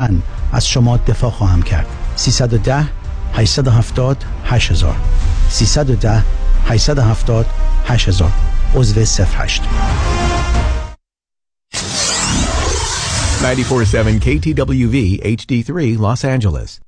من از شما دفاع خواهم کرد. 310 870 8000 310 870 8000 عضو 08 947 KTWV HD3 Los Angeles.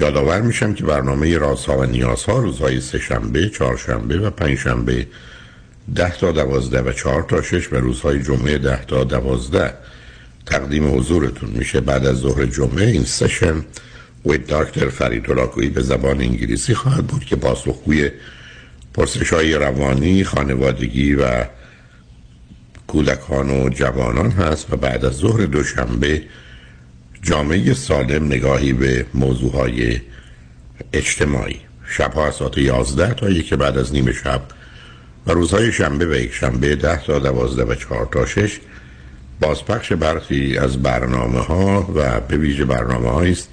یادآور میشم که برنامه رازها و نیازها روزهای سهشنبه، چهارشنبه و پنجشنبه ده تا دوازده و چهار تا شش و روزهای جمعه ده تا دوازده. تقدیم حضورتون میشه بعد از ظهر جمعه این سشن وید داکتر فرید به زبان انگلیسی خواهد بود که پاسخگوی پرسش های روانی، خانوادگی و کودکان و جوانان هست و بعد از ظهر دوشنبه جامعه سالم نگاهی به موضوع های اجتماعی. شبها ساعت 11 تا یک بعد از نیم شب و روزهای شنبه و یک شنبه 10 تا 12 و 4 تا 6 بازپخش برخی از برنامه ها و به ویژه برنامه است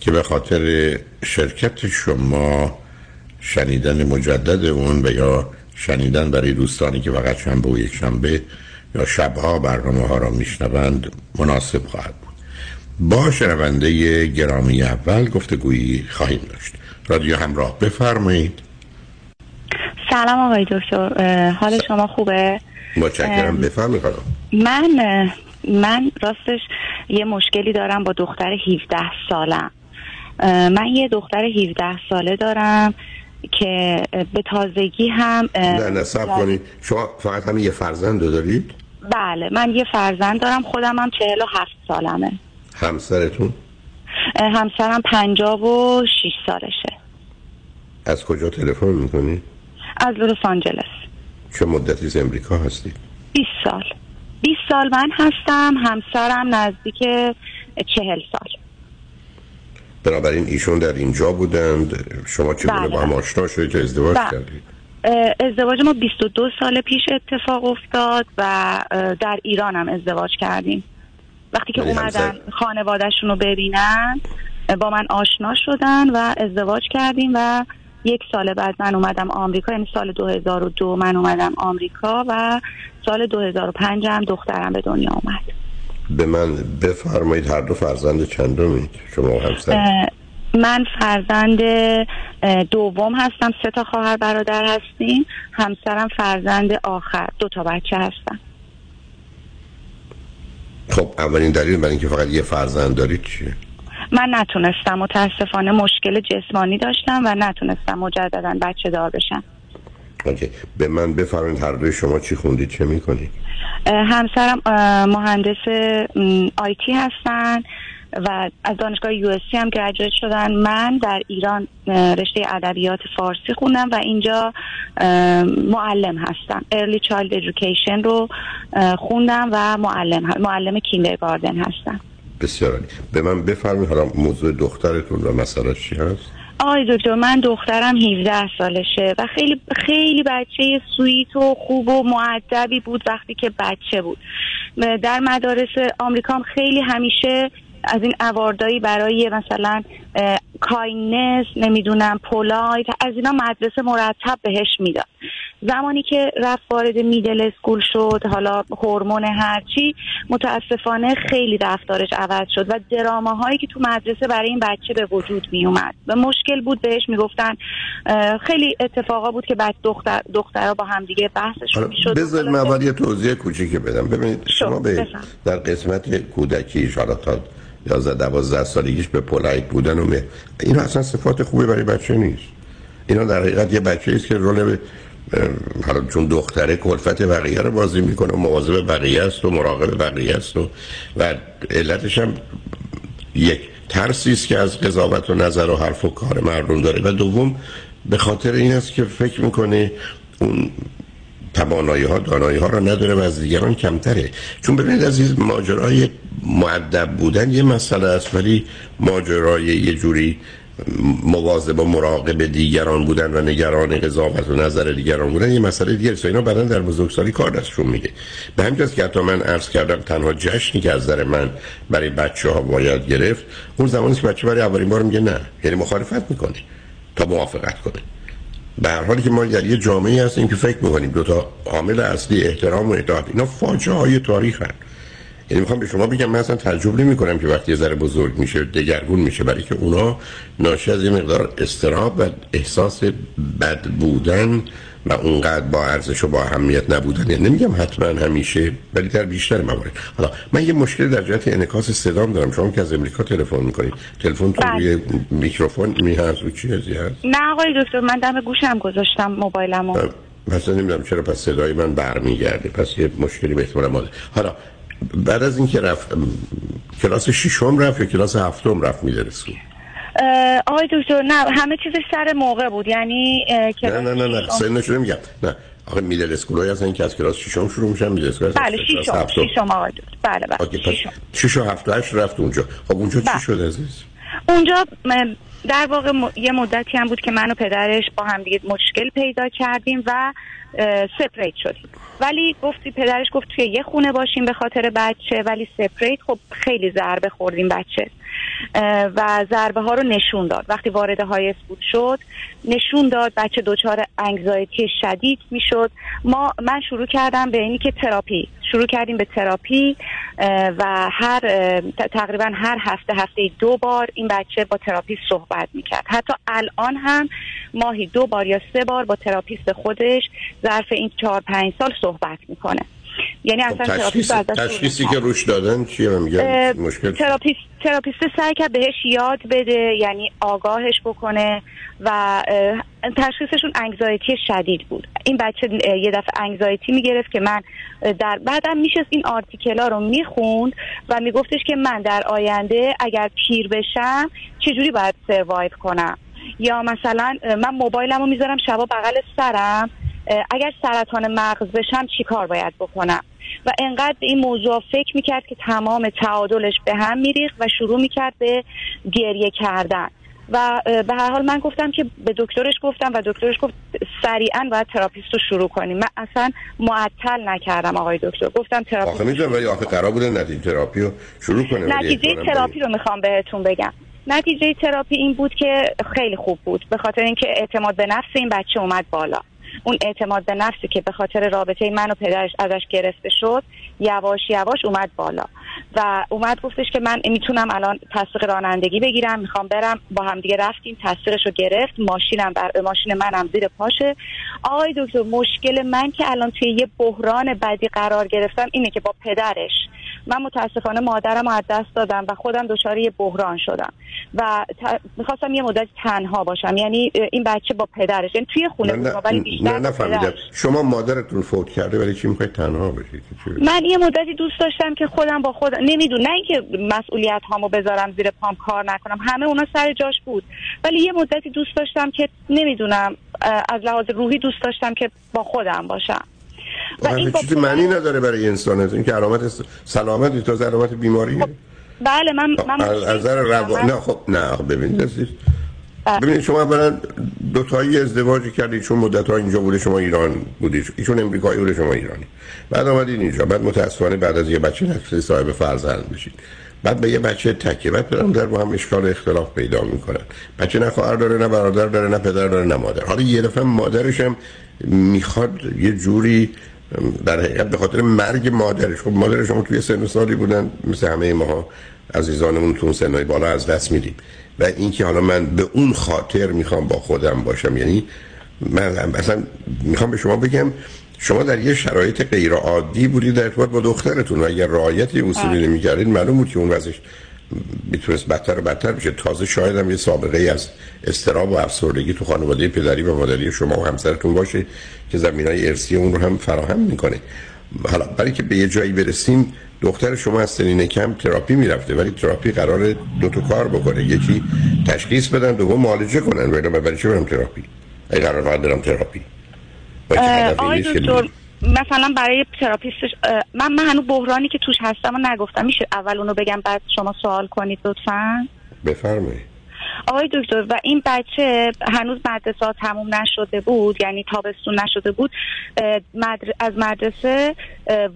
که به خاطر شرکت شما شنیدن مجدد اون و یا شنیدن برای دوستانی که فقط شنبه و یک شنبه یا شبها برنامه ها را میشنوند مناسب خواهد بود. با شنونده گرامی اول گفتگویی خواهیم داشت. رادیو همراه بفرمایید. سلام آقای دکتر. حال شما خوبه؟ متشکرم. بفرمایید من من راستش یه مشکلی دارم با دختر 17 سالم. من یه دختر 17 ساله دارم که به تازگی هم نه نه سب کنید. شما فقط همین یه فرزند دارید؟ بله من یه فرزند دارم خودم هم 47 سالمه. همسرتون؟ همسرم پنجاب و شیش سالشه از کجا تلفن می‌کنی؟ از لس آنجلس چه مدتی از امریکا هستی؟ 20 سال 20 سال من هستم همسرم نزدیک چهل سال بنابراین ایشون در اینجا بودند شما چه بله. با هم آشنا شدید که ازدواج بله. کردید ازدواج ما 22 سال پیش اتفاق افتاد و در ایران هم ازدواج کردیم وقتی که اومدن خانوادهشون رو ببینن با من آشنا شدن و ازدواج کردیم و یک سال بعد من اومدم آمریکا یعنی سال 2002 من اومدم آمریکا و سال 2005 هم دخترم به دنیا اومد. به من بفرمایید هر دو فرزند چندمید شما همسر. من فرزند دوم هستم سه تا خواهر برادر هستیم. همسرم فرزند آخر دو تا بچه هستم خب اولین دلیل برای اینکه فقط یه فرزند دارید چیه؟ من نتونستم متاسفانه مشکل جسمانی داشتم و نتونستم مجددا بچه دار بشم اوکی. به من بفرمایید هر دوی شما چی خوندید چه می‌کنید همسرم مهندس IT هستن و از دانشگاه یو هم graduate شدن من در ایران رشته ادبیات فارسی خوندم و اینجا معلم هستم. early child education رو خوندم و معلم معلم kindergarten هستم. بسیار به من بفرمایید حالا موضوع دخترتون و مسئله چی هست؟ آقای دکتر من دخترم 17 سالشه و خیلی خیلی بچه sweet و خوب و مؤدبی بود وقتی که بچه بود. در مدارس آمریکا خیلی همیشه از این award ایی برای مثلا kindness نمی‌دونم polite از اینا مدرسه مرتب بهش می‌داد. زمانی که رفت وارد middle school شد حالا هورمون هرچی متاسفانه خیلی رفتارش عوض شد و drama هایی که تو مدرسه برای این بچه به وجود می اومد و مشکل بود بهش می‌گفتن خیلی اتفاقا بود که بعد دختر دخترها با همدیگه بحثشون می‌شد. بذار من اول یه توضیح کوچیکی بدم. ببینید شما به در قسمت کودکی حالا تا 11 12 سالگیش به پولایت بودن و این اصلا صفات خوبی برای بچه نیست. اینا در حقیقت یه بچه است که رول حالا چون دختره کلفت بقیه رو بازی می‌کنه و مواظب بقیه است و مراقب بقیه است و و علتش هم یک ترسی است که از قضاوت و نظر و حرف و کار مردم داره و دوم به خاطر این است که فکر می‌کنه اون توانایی ها دانایی ها را نداره و از دیگران کمتره. چون ببینید عزیز ماجرای معدب بودن یه مسئله است ولی ماجرای یه جوری مواظب و مراقب دیگران بودن و نگران قضاوت و نظر دیگران بودن یه مسئله دیگه است. اینا بعدا در بزرگسالی کار دستشون میده به همین که حتی من عرض کردم تنها جشنی که از نظر من برای بچه ها باید گرفت اون زمانی که بچه برای اولین بار میگه نه. یعنی مخالفت می‌کنه تا موافقت کنه. به حالی که ما در یه جامعه هستیم که فکر می‌کنیم دو تا عامل اصلی احترام و اطاعت اینا فاجعه های تاریخ هست یعنی می‌خوام به شما بگم من اصلا تجربه نمی کنم که وقتی یه ذره بزرگ میشه دگرگون میشه برای که اونا ناشی از یه مقدار استراب و احساس بد بودن و اونقدر با ارزش و با اهمیت نبودن یعنی نمیگم حتما همیشه ولی در بیشتر موارد. حالا من یه مشکل در جهت انعکاس صدام دارم. شما که از امریکا تلفن می‌کنید. تلفن تو روی میکروفون می هست و چی هست؟ نه آقای دکتر من دم گوشم گذاشتم موبایلمو. پس نمی‌دونم چرا پس صدای من برمیگرده. پس یه مشکلی به احتمال حالا بعد از اینکه رفت کلاس ششم رفت یا کلاس هفتم رفت میدرسون آقای دکتر نه همه چیز سر موقع بود. یعنی نه نه نه نه سنش میگم نه. آخه middle school های هستن که از کلاس ششم شروع میشن middle school بله ششم ششم آقای دکتر. بله بله شش و هفت هشت رفت اونجا. خب اونجا چی بله. شد عزیز؟ اونجا در واقع یه مدتی هم بود که من و پدرش با هم دیگه مشکل پیدا کردیم و separate شدیم. ولی گفتی پدرش گفت توی یه خونه باشیم به خاطر بچه ولی separate خب خیلی ضربه خورد این بچه. و ضربه ها رو نشون داد. وقتی وارد های بود شد نشون داد بچه دچار anxiety شدید می‌شد. ما من شروع کردم به اینی که تراپی شروع کردیم به تراپی و هر تقریبا هر هفته هفته دو بار این بچه با تراپی صحبت می‌کرد. حتی الان هم ماهی دو بار یا سه بار با therapist خودش ظرف این چهار پنج سال صحبت می‌کنه. یعنی اصلا خب، تشخیص تشخیصی که روش دادن چیه؟ میگن مشکل therapist therapist سعی کرد بهش یاد بده یعنی آگاهش بکنه و تشخیصشون انگزایتی شدید بود. این بچه یه دفعه انگزایتی می‌گرفت که من در بعدم میشه این آرتیکلا رو می‌خوند و میگفتش که من در آینده اگر پیر بشم چجوری باید سروایو کنم؟ یا مثلا من موبایلم رو می‌ذارم شبا بغل سرم اگر سرطان مغز بشم چی کار باید بکنم؟ و انقدر این موضوع فکر می‌کرد که تمام تعادلش به هم میریخت و شروع می‌کرد به گریه کردن. و به هر حال من گفتم که به دکترش گفتم و دکترش گفت سریعا باید therapist رو شروع کنیم. من اصلا معطل نکردم آقای دکتر. گفتم تراپیست آخه می‌دونم ولی آخه قرار بوده نتیجه تراپی رو شروع کنه نتیجه تراپی رو می‌خوام بهتون بگم. نتیجه تراپی این بود که خیلی خوب بود به خاطر اینکه اعتماد به نفس این بچه اومد بالا. اون اعتماد به نفسی که به خاطر رابطه من و پدرش ازش گرفته شد یواش یواش اومد بالا. و اومد گفتش که من می‌تونم الان تصدیق رانندگی بگیرم می‌خوام برم با هم دیگه رفتیم تصدیقش رو گرفت ماشینم بر ماشین منم زیر پاشه. آقای دکتر مشکل من که الان توی یه بحران بدی قرار گرفتم اینه که با پدرش. من متاسفانه مادرم از دست دادم و خودم دچار یه بحران شدم. و می‌خواستم یه مدت تنها باشم. یعنی این بچه با پدرش. یعنی توی خونه بود ولی بیشتر نه شما مادرتون فوت کرده ولی چی می‌خواید تنها بشید من یه مدتی دوست داشتم که خودم با خودم نمی‌دونم. نه اینکه مسئولیت هامو بذارم زیر پام کار نکنم. همه اونا سر جاش بود. ولی یه مدتی دوست داشتم که نمی‌دونم از لحاظ روحی دوست داشتم که با خودم باشم. و این چیزی معنی نداره برای انسان. این که علامت سلامت تا علامت بیماری. خب بله من من از نظر رو... نه خب نه خب بله. ببینید شما برای دو تایی ازدواج کردید چون مدت ها اینجا بوده شما ایران بودید. ایشون امریکایی بوده شما ایرانی. بعد آمدید اینجا. بعد متاسفانه بعد از یه بچه نفسی صاحب فرزند بشید. بعد به یه بچه تکیه. بعد برم در با هم اشکال اختلاف پیدا می‌کنن. بچه نه خواهر داره نه برادر داره نه پدر داره نه مادر. حالا یه دفعه مادرش هم می‌خواد یه جوری در حقیقت به خاطر مرگ مادرش. خب مادرش هم توی سن سالی بودن مثل همه ماها عزیزانمون تو سنهای بالا از دست میدیم. و اینکه حالا من به اون خاطر می‌خوام با خودم باشم یعنی من اصلا می‌خوام به شما بگم شما در یه شرایط غیر عادی بودید در ارتباط با دخترتون و اگر رعایت اصولی. نمی‌کردید معلوم بود که اون وضعش می‌تونست بدتر و بدتر بشه تازه شاید هم یه سابقه ای از استراب و افسردگی تو خانواده پدری و مادری شما و همسرتون باشه که زمین های ارسی اون رو هم فراهم می‌کنه حالا برای که به یه جایی برسیم دختر شما از سنین کم تراپی می‌رفته ولی تراپی قرار دو تا کار بکنه. یکی تشخیص بدن دوم معالجه کنن. ولی من برای چه برم تراپی؟ ای قرار فقط برم تراپی. آقای دکتر مثلا برای therapist ش من من هنوز بحرانی که توش هستم و نگفتم. میشه اول اونو بگم بعد شما سوال کنید لطفا؟ بفرمایید. آقای دکتر و این بچه هنوز مدرسه تموم نشده بود یعنی تابستون نشده بود از مدرسه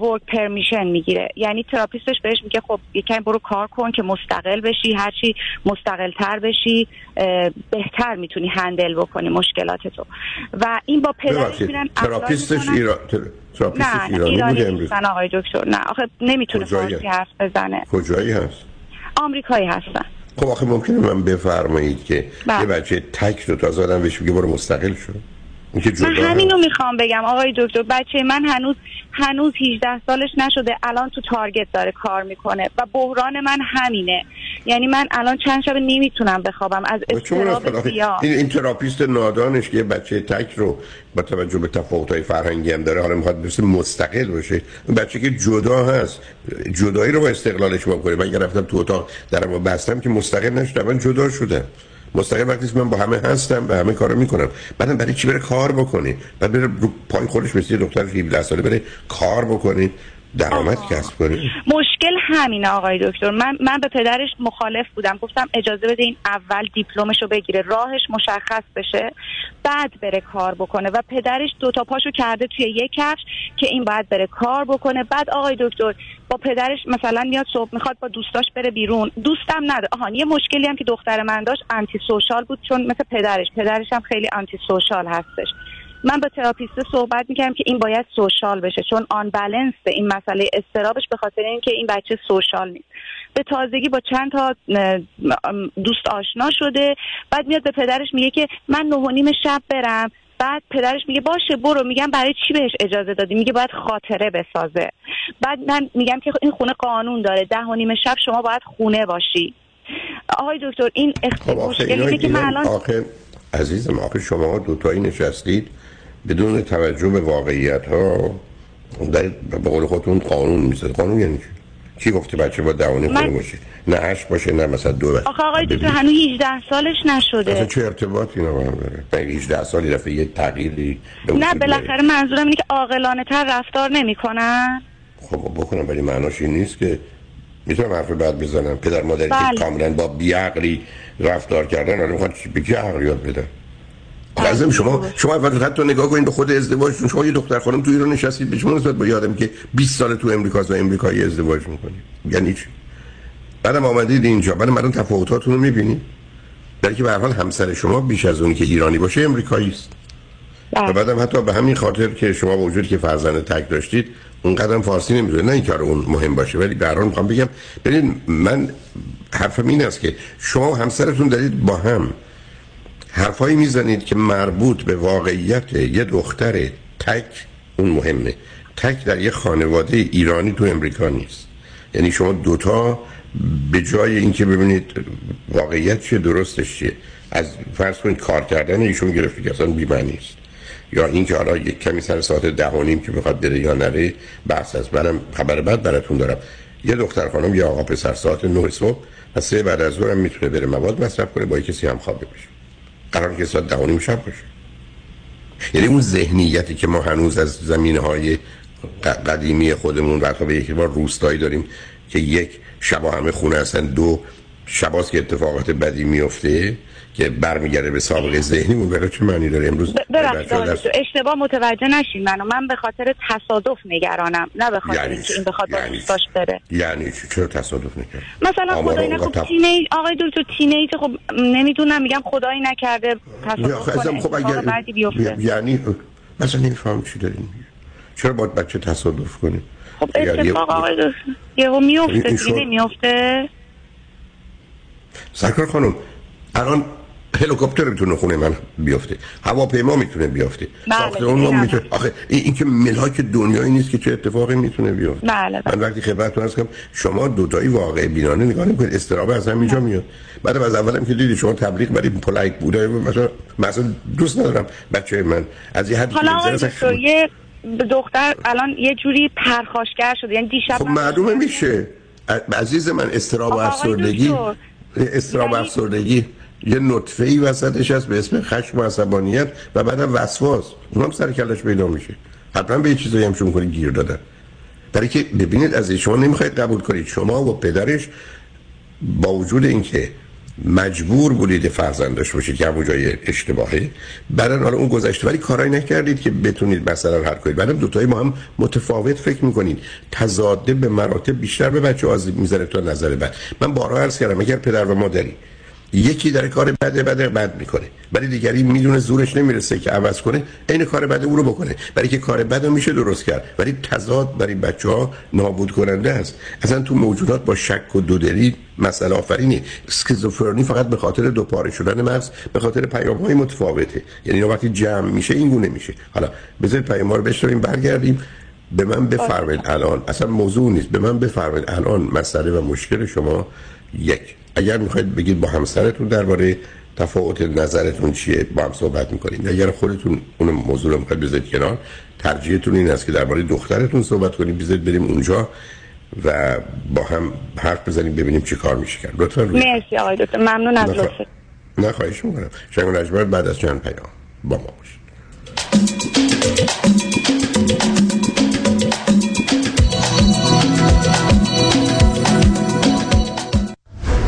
work permission می‌گیره. یعنی therapist ش بهش میگه خب یکم برو کار کن که مستقل بشی هرچی مستقل تر بشی بهتر می‌تونی هندل بکنی مشکلات تو. و این با پدرش میرن تراپیستش ایران نه ایرانی نیستن آقای دکتر نه. آخه نمی‌تونه فارسی حرف بزنه. کجایی هست؟ آمریکایی هستن. خب آخه ممکنه من بفرمایید که بله. یه بچه تک رو تازه آدم بهش بگه برو مستقل شو من همینو می‌خوام بگم آقای دکتر. بچه من هنوز هنوز 18 سالش نشده الان تو تارگت داره کار می‌کنه و بحران من همینه. یعنی من الان چند شب نمی‌تونم بخوابم از استراب این, این تراپیست نادانش که بچه تک رو با توجه به تفاوت‌های فرهنگی هم داره حالا می‌خواد برسه مستقل باشه. بچه که جدا هست جدایی رو با استقلالش کنه من اگر رفتم تو اتاق درمو بستم که مستقل نشدم جدا شده مستقیم وقتی من با همه هستم و همه کارو می‌کنم. بعدم برای چی بره کار بکنی؟ بعد بره رو پای خودش مثل دختر 17 ساله بره کار بکنی؟ درآمد کسب کنه مشکل همینه آقای دکتر. من من به پدرش مخالف بودم. گفتم اجازه بده این اول دیپلمش رو بگیره راهش مشخص بشه بعد بره کار بکنه. و پدرش دوتا پاشو کرده توی یک کفش که این باید بره کار بکنه. بعد آقای دکتر با پدرش مثلا میاد صبح می‌خواد با دوستاش بره بیرون. دوستم نداره. آهان یه مشکلی هم که دختر من داشت آنتی سوشال بود چون مثل پدرش. پدرش هم خیلی آنتی سوشال هستش. من با therapist صحبت می‌کردم که این باید social بشه چون آن بالانس این مسئله اضطرابش به خاطر اینکه این بچه social نیست. به تازگی با چند تا دوست آشنا شده بعد میاد به پدرش میگه که من نه نیم شب برم. بعد پدرش میگه باشه برو. میگم برای چی بهش اجازه دادی؟ میگه باید خاطره بسازه. بعد من میگم که این خونه قانون داره. ده و نیم شب شما باید خونه باشی. آقای دکتر این خب که من الان عزیزم آخه شما دوتایی نشستید. بدون توجه به واقعیت ها در به قول خودتون قانون می‌زد قانون یعنی چی؟ کی گفته بچه با دوانی خونه باشه نه هشت باشه نه مثلا دو باشه آخه آقای دکتر هنو 18 سالش نشده. اصلا چه ارتباطی اینا با هم داره؟ 18 سالی دفعه یه تغییری نه بالاخره منظورم اینه که عاقلانه تر رفتار نمی‌کنن. خب بکنم ولی معناش این نیست که می‌تونم حرف بعد بزنم. پدر مادری بله. که کاملا با بیعقلی رفتار کردن الان می‌خواد به کی عقل یاد بدن؟ لازم شما شما اول حتی نگاه کنید به خود ازدواجتون شما یه دختر خانم تو ایران نشستید به شما نسبت با یادم که 20 سال تو امریکاست و امریکایی ازدواج می‌کنید یعنی چی؟ بعدم آمدید اینجا. بعد مردم تفاوتاتون رو می‌بینید. در که به هر حال همسر شما بیش از اونی که ایرانی باشه امریکایی است. و بعدم حتی به همین خاطر که شما وجود که فرزند تک داشتید اون قدم فارسی نمی‌دونه نه اینکه اون مهم باشه ولی به هر حال می‌خوام بگم ببین من حرفم این است که شما و همسرتون دارید با هم حرفایی می‌زنید که مربوط به واقعیت یه دختر تک اون مهمه تک در یه خانواده ایرانی تو امریکا نیست. یعنی شما دوتا به جای اینکه ببینید واقعیت چیه درستش چیه. از فرض کنید کار کردن ایشون گرفتی که اصلا بیمعنی است یا اینکه حالا یک کمی سر ساعت ده و نیم که می‌خواد بره یا نره بحث است. منم خبر بعد براتون دارم. یه دختر خانم یا آقا پسر ساعت 9 صبح و سه بعد از ظهر می‌تونه بره مواد مصرف کنه با کسی هم خوابه بشه. قرار که ساعت ده شب باشه. یعنی اون ذهنیتی که ما هنوز از زمینه های قدیمی خودمون و به یک بار روستایی داریم که یک شب همه خونه هستن دو شباست که اتفاقات بدی میفته. که برمیگرده به سابقه ذهنی برای چه معنی داره امروز؟ ببخشید اشتباه متوجه نشین منو. من به خاطر تصادف نگرانم. نه به خاطر یعنی اینکه این بخواد یعنی دوستاش بره. یعنی چرا تصادف نکرد؟ مثلا خدای نکنه تف- تینیج آقای دکتر تینیج خب نمی‌دونم میگم خدایی نکرده تصادف خب کنه. خب اگر یعنی مثلا نمیفهم چی دارین چرا باید بچه تصادف کنه؟ خب یه- اتفاق آقای دکتر. یهو میفته این دیگه نمیفته سرکار خانم الان هلیکوپتر می‌تونه خونه من بیفته. هواپیما می‌تونه بیفته. بله، ما می‌تونه آخه این, این که ملاک دنیایی نیست که چه اتفاقی می‌تونه بیفته. بله، بله. من وقتی خدمتتون هست کنم شما دوتایی واقع بینانه نگاه نمی‌کنید. استرابه از همینجا میاد. بعد از اولم که دیدی شما تبلیغ برای پولایت بوده مثلا مثلا دوست ندارم بچه من. از یه دکتر یه دختر الان یه جوری پرخاشگر شده. یعنی دیشب خب معلومه میشه. عزیز من استراب و افسردگی. استراب یعنی- افسردگی. یه نطفه ای وسطش هست به اسم خشم و عصبانیت و بعدم وسواس. اونم سر کلش پیدا میشه. حتما به یه چیزایی هم شما کنید گیر دادن. برای که ببینید از شما نمی‌خواید قبول کنید. شما و پدرش با وجود اینکه مجبور بودید فرزندش باشید که همون جای اشتباهه بعدا حالا اون گذشته ولی کارایی نکردید که بتونید مثلا حل کنید. بعدم دوتایی ما هم متفاوت فکر می‌کنید. تضاده به مراتب بیشتر به بچه آزیب می‌زنه تا نظر بد من بارها عرض کردم اگر پدر و مادری یکی در کار بده بده بد می‌کنه. ولی دیگری می‌دونه زورش نمی‌رسه که عوض کنه عین کار بده او رو بکنه. برای که کار بد رو میشه درست کرد. ولی تضاد برای بچه ها نابود کننده است. اصلا تو موجودات با شک و دودلی مسئله آفرینی. اسکیزوفرنی فقط به خاطر دو پاره شدن مغز به خاطر پیام های متفاوته. یعنی وقتی جمع میشه این گونه میشه. حالا بذارید پیام رو بشنویم برگردیم. به من بفرمایید الان. اصلا موضوع نیست. به من بفرمایید الان مسئله و مشکل شما یک. اگر می‌خواید بگید با همسرتون درباره تفاوت نظرتون چیه با هم صحبت می‌کنید اگر خودتون اون موضوع رو می‌خواید بذارید کنار ترجیحتون این است که درباره دخترتون صحبت کنید بذارید بریم اونجا و با هم حرف بزنیم ببینیم چی کار میشه کرد. لطفا روی مرسی آقای دکتر. ممنون از لطفت. نه خواهش می‌کنم. شنگ نجمر بعد از چند پیام. با ما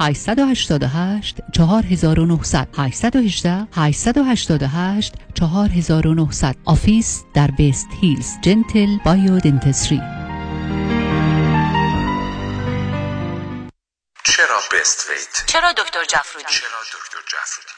888 4900 818 888 4900 office در West Hills Gentle Biodentistry چرا Best Weight؟ چرا دکتر جعفرودی؟ چرا دکتر جعفرودی؟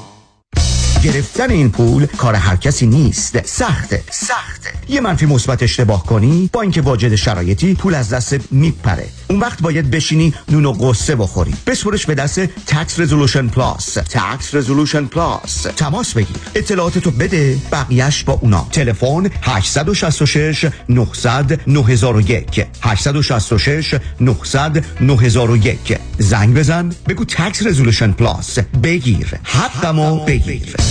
گرفتن این پول کار هر کسی نیست. سخته سخته. یه منفی مثبت اشتباه کنی با اینکه واجد شرایطی پول از دست میپره. اون وقت باید بشینی نون و غصه بخوری. بسپرش به دست Tax Resolution Plus Tax Resolution Plus تماس بگیر. اطلاعاتتو بده بقیهش با اونا. تلفن 866 900 9001 866 900 9001 زنگ بزن. بگو Tax Resolution Plus بگیر. حقمو بگیر.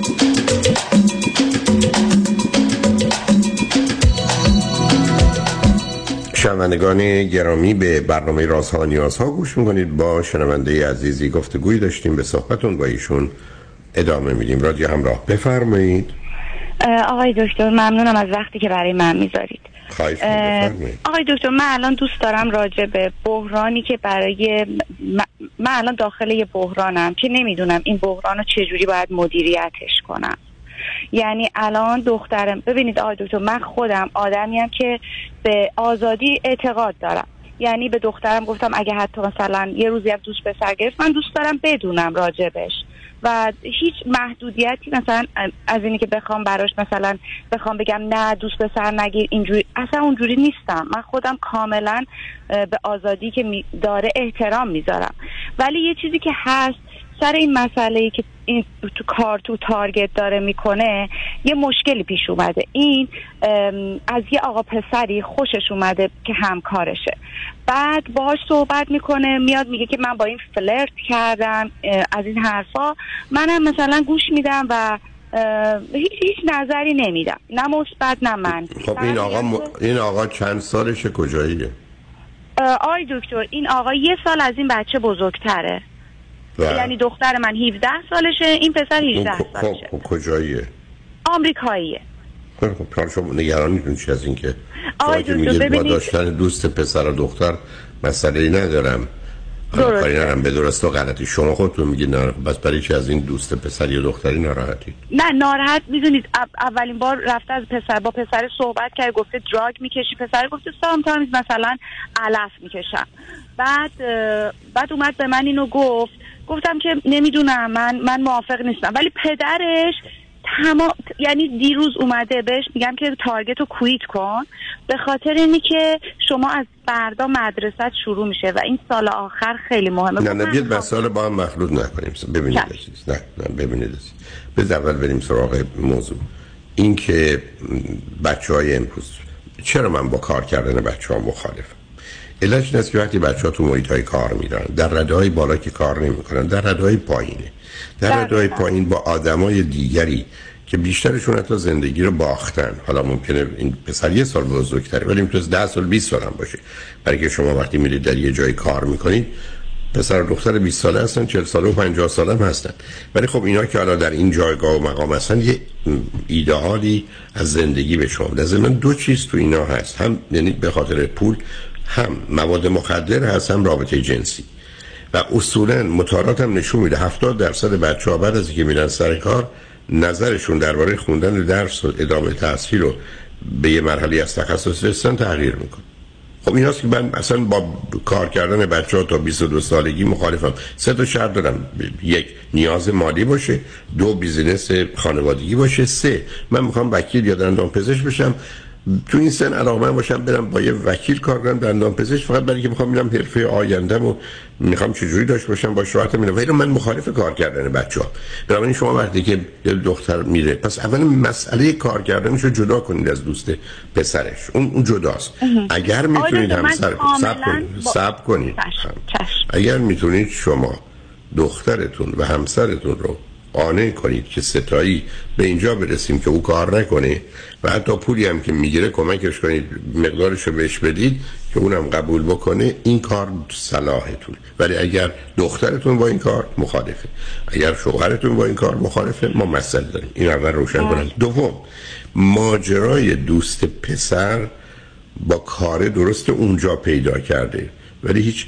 شنوندگان گرامی به برنامه رازها و نیازها گوش می‌کنید. با شنونده عزیزی گفتگوی داشتیم. به صحبتون با ایشون ادامه میدیم. رادیو همراه بفرمایید. آقای دکتر ممنونم از وقتی که برای من می‌ذارید. آقای دکتر من الان دوست دارم راجع به بحرانی که برای من الان داخل یه بحرانم که نمی‌دونم این بحران رو چجوری باید مدیریتش کنم. یعنی الان دخترم ببینید آقای دکتر من خودم آدمیم که به آزادی اعتقاد دارم. یعنی به دخترم گفتم اگه حتی مثلا یه روزی هم دوست پسر گرفت من دوست دارم بدونم راجبش و هیچ محدودیتی مثلا از اینی که بخوام براش مثلا بخوام بگم نه دوست پسر نگیر اینجوری اصلا اونجوری نیستم. من خودم کاملا به آزادی که داره احترام می‌ذارم. ولی یه چیزی که هست سر این مسئله ای که این تو کار تو تارگت داره می‌کنه یه مشکلی پیش اومده. این از یه آقا پسری خوشش اومده که همکارشه. بعد باهاش صحبت می‌کنه میاد میگه که من با این فلرت کردم از این حرفا. منم مثلا گوش میدم و هیچ هیچ نظری نمیدم. نه مثبت نه من. خب این آقا م... این آقا چند سالشه؟ کجاییه؟ آی دکتر این آقا یه سال از این بچه بزرگتره. یعنی دختر من 17 سالشه این پسر 18 خب سالشه. خب کجاییه؟ آمریکاییه. خب شما نگران نیستون چی از اینکه آقای میگه با داشتن دوست پسر و دختر مسئله ندارم. کاری ندارم به درست و غلطی. شما خودتون میگی نه پس برای چی از این دوست پسر یا دختری ناراحتی نه ناراحت می‌دونید. اولین بار رفته از پسر با پسر صحبت کرد گفته drug می‌کشی. پسر گفته sometimes مثلا علف می‌کشم. بعد بعد اومد به من اینو گفت گفتم که نمی‌دونم من من موافق نیستم. ولی پدرش تمام یعنی دیروز اومده بهش میگم که target رو quit کن. به خاطر اینی که شما از فردا مدرسه شروع میشه و این سال آخر خیلی مهمه. نه نه بیاد مسائل با هم مخلوط نکنیم. ببینید عزیز نه نه ببینید عزیز. اول بریم سراغ موضوع. این که بچه های امروز چرا من با کار کردن بچه ها مخالفم؟ علت این است که وقتی بچه ها تو محیط های کار میرن در رده های بالا که کار نمی‌کنن در رده های پایینه. در رده های پایین با آدمای دیگری که بیشترشون حتی زندگی رو باختن. حالا ممکنه این پسر یه سال بزرگتره ولی می‌تونه 10 سال 20 سال هم باشه. برای که شما وقتی میرید در یه جای کار می‌کنید پسر و دختر 20 ساله هستن 40 ساله و 50 ساله هم هستن. ولی خب اینا که الان در این جایگاه و مقام هستن یه ایدئالی از زندگی به شما در من دو چیز تو اینا هست. هم یعنی به خاطر پول هم مواد مخدر هست هم رابطه جنسی. و اصولا مطالعات هم نشون میده 70 درصد بچه ها بعد از اینکه میرن سر کار نظرشون درباره خوندن درس و ادامه تحصیل رو به یه مرحله از تخصص رسیدن تغییر می‌کنه. خب این که من اصلا با کار کردن بچه ها تا 22 سالگی مخالفم. سه تا شرط دارم. یک نیاز مالی باشه. دو بیزینس خانوادگی باشه. سه من می‌خوام وکیل یا دندان پزشک بشم. تو این سن علاقه باشم برم با یه وکیل کار کنم دندان پزشک فقط برای که می‌خوام میرم حرفه آیندم و می‌خوام چجوری داشت باشم با شراحت میرم. ولی من مخالف کار کردن بچه ها بنابراین شما وقتی که یه دختر میره پس اول مسئله کار کردنشو جدا کنید از دوست پسرش. اون اون جداست. اگر می‌تونید همسر سب کنید سب کنید. اگر می‌تونید شما دخترتون و همسرتون رو قانع کنید که ستایی به اینجا برسیم که او کار نکنه و حتی پولی هم که می‌گیره کمکش کنید مقدارش رو بهش بدید که اونم قبول بکنه این کار صلاحتون. ولی اگر دخترتون با این کار مخالفه. اگر شوهرتون با این کار مخالفه ما مسئله داریم. این اول روشن کنم. دوم ماجرای دوست پسر با کار درست اونجا پیدا کرده. ولی هیچ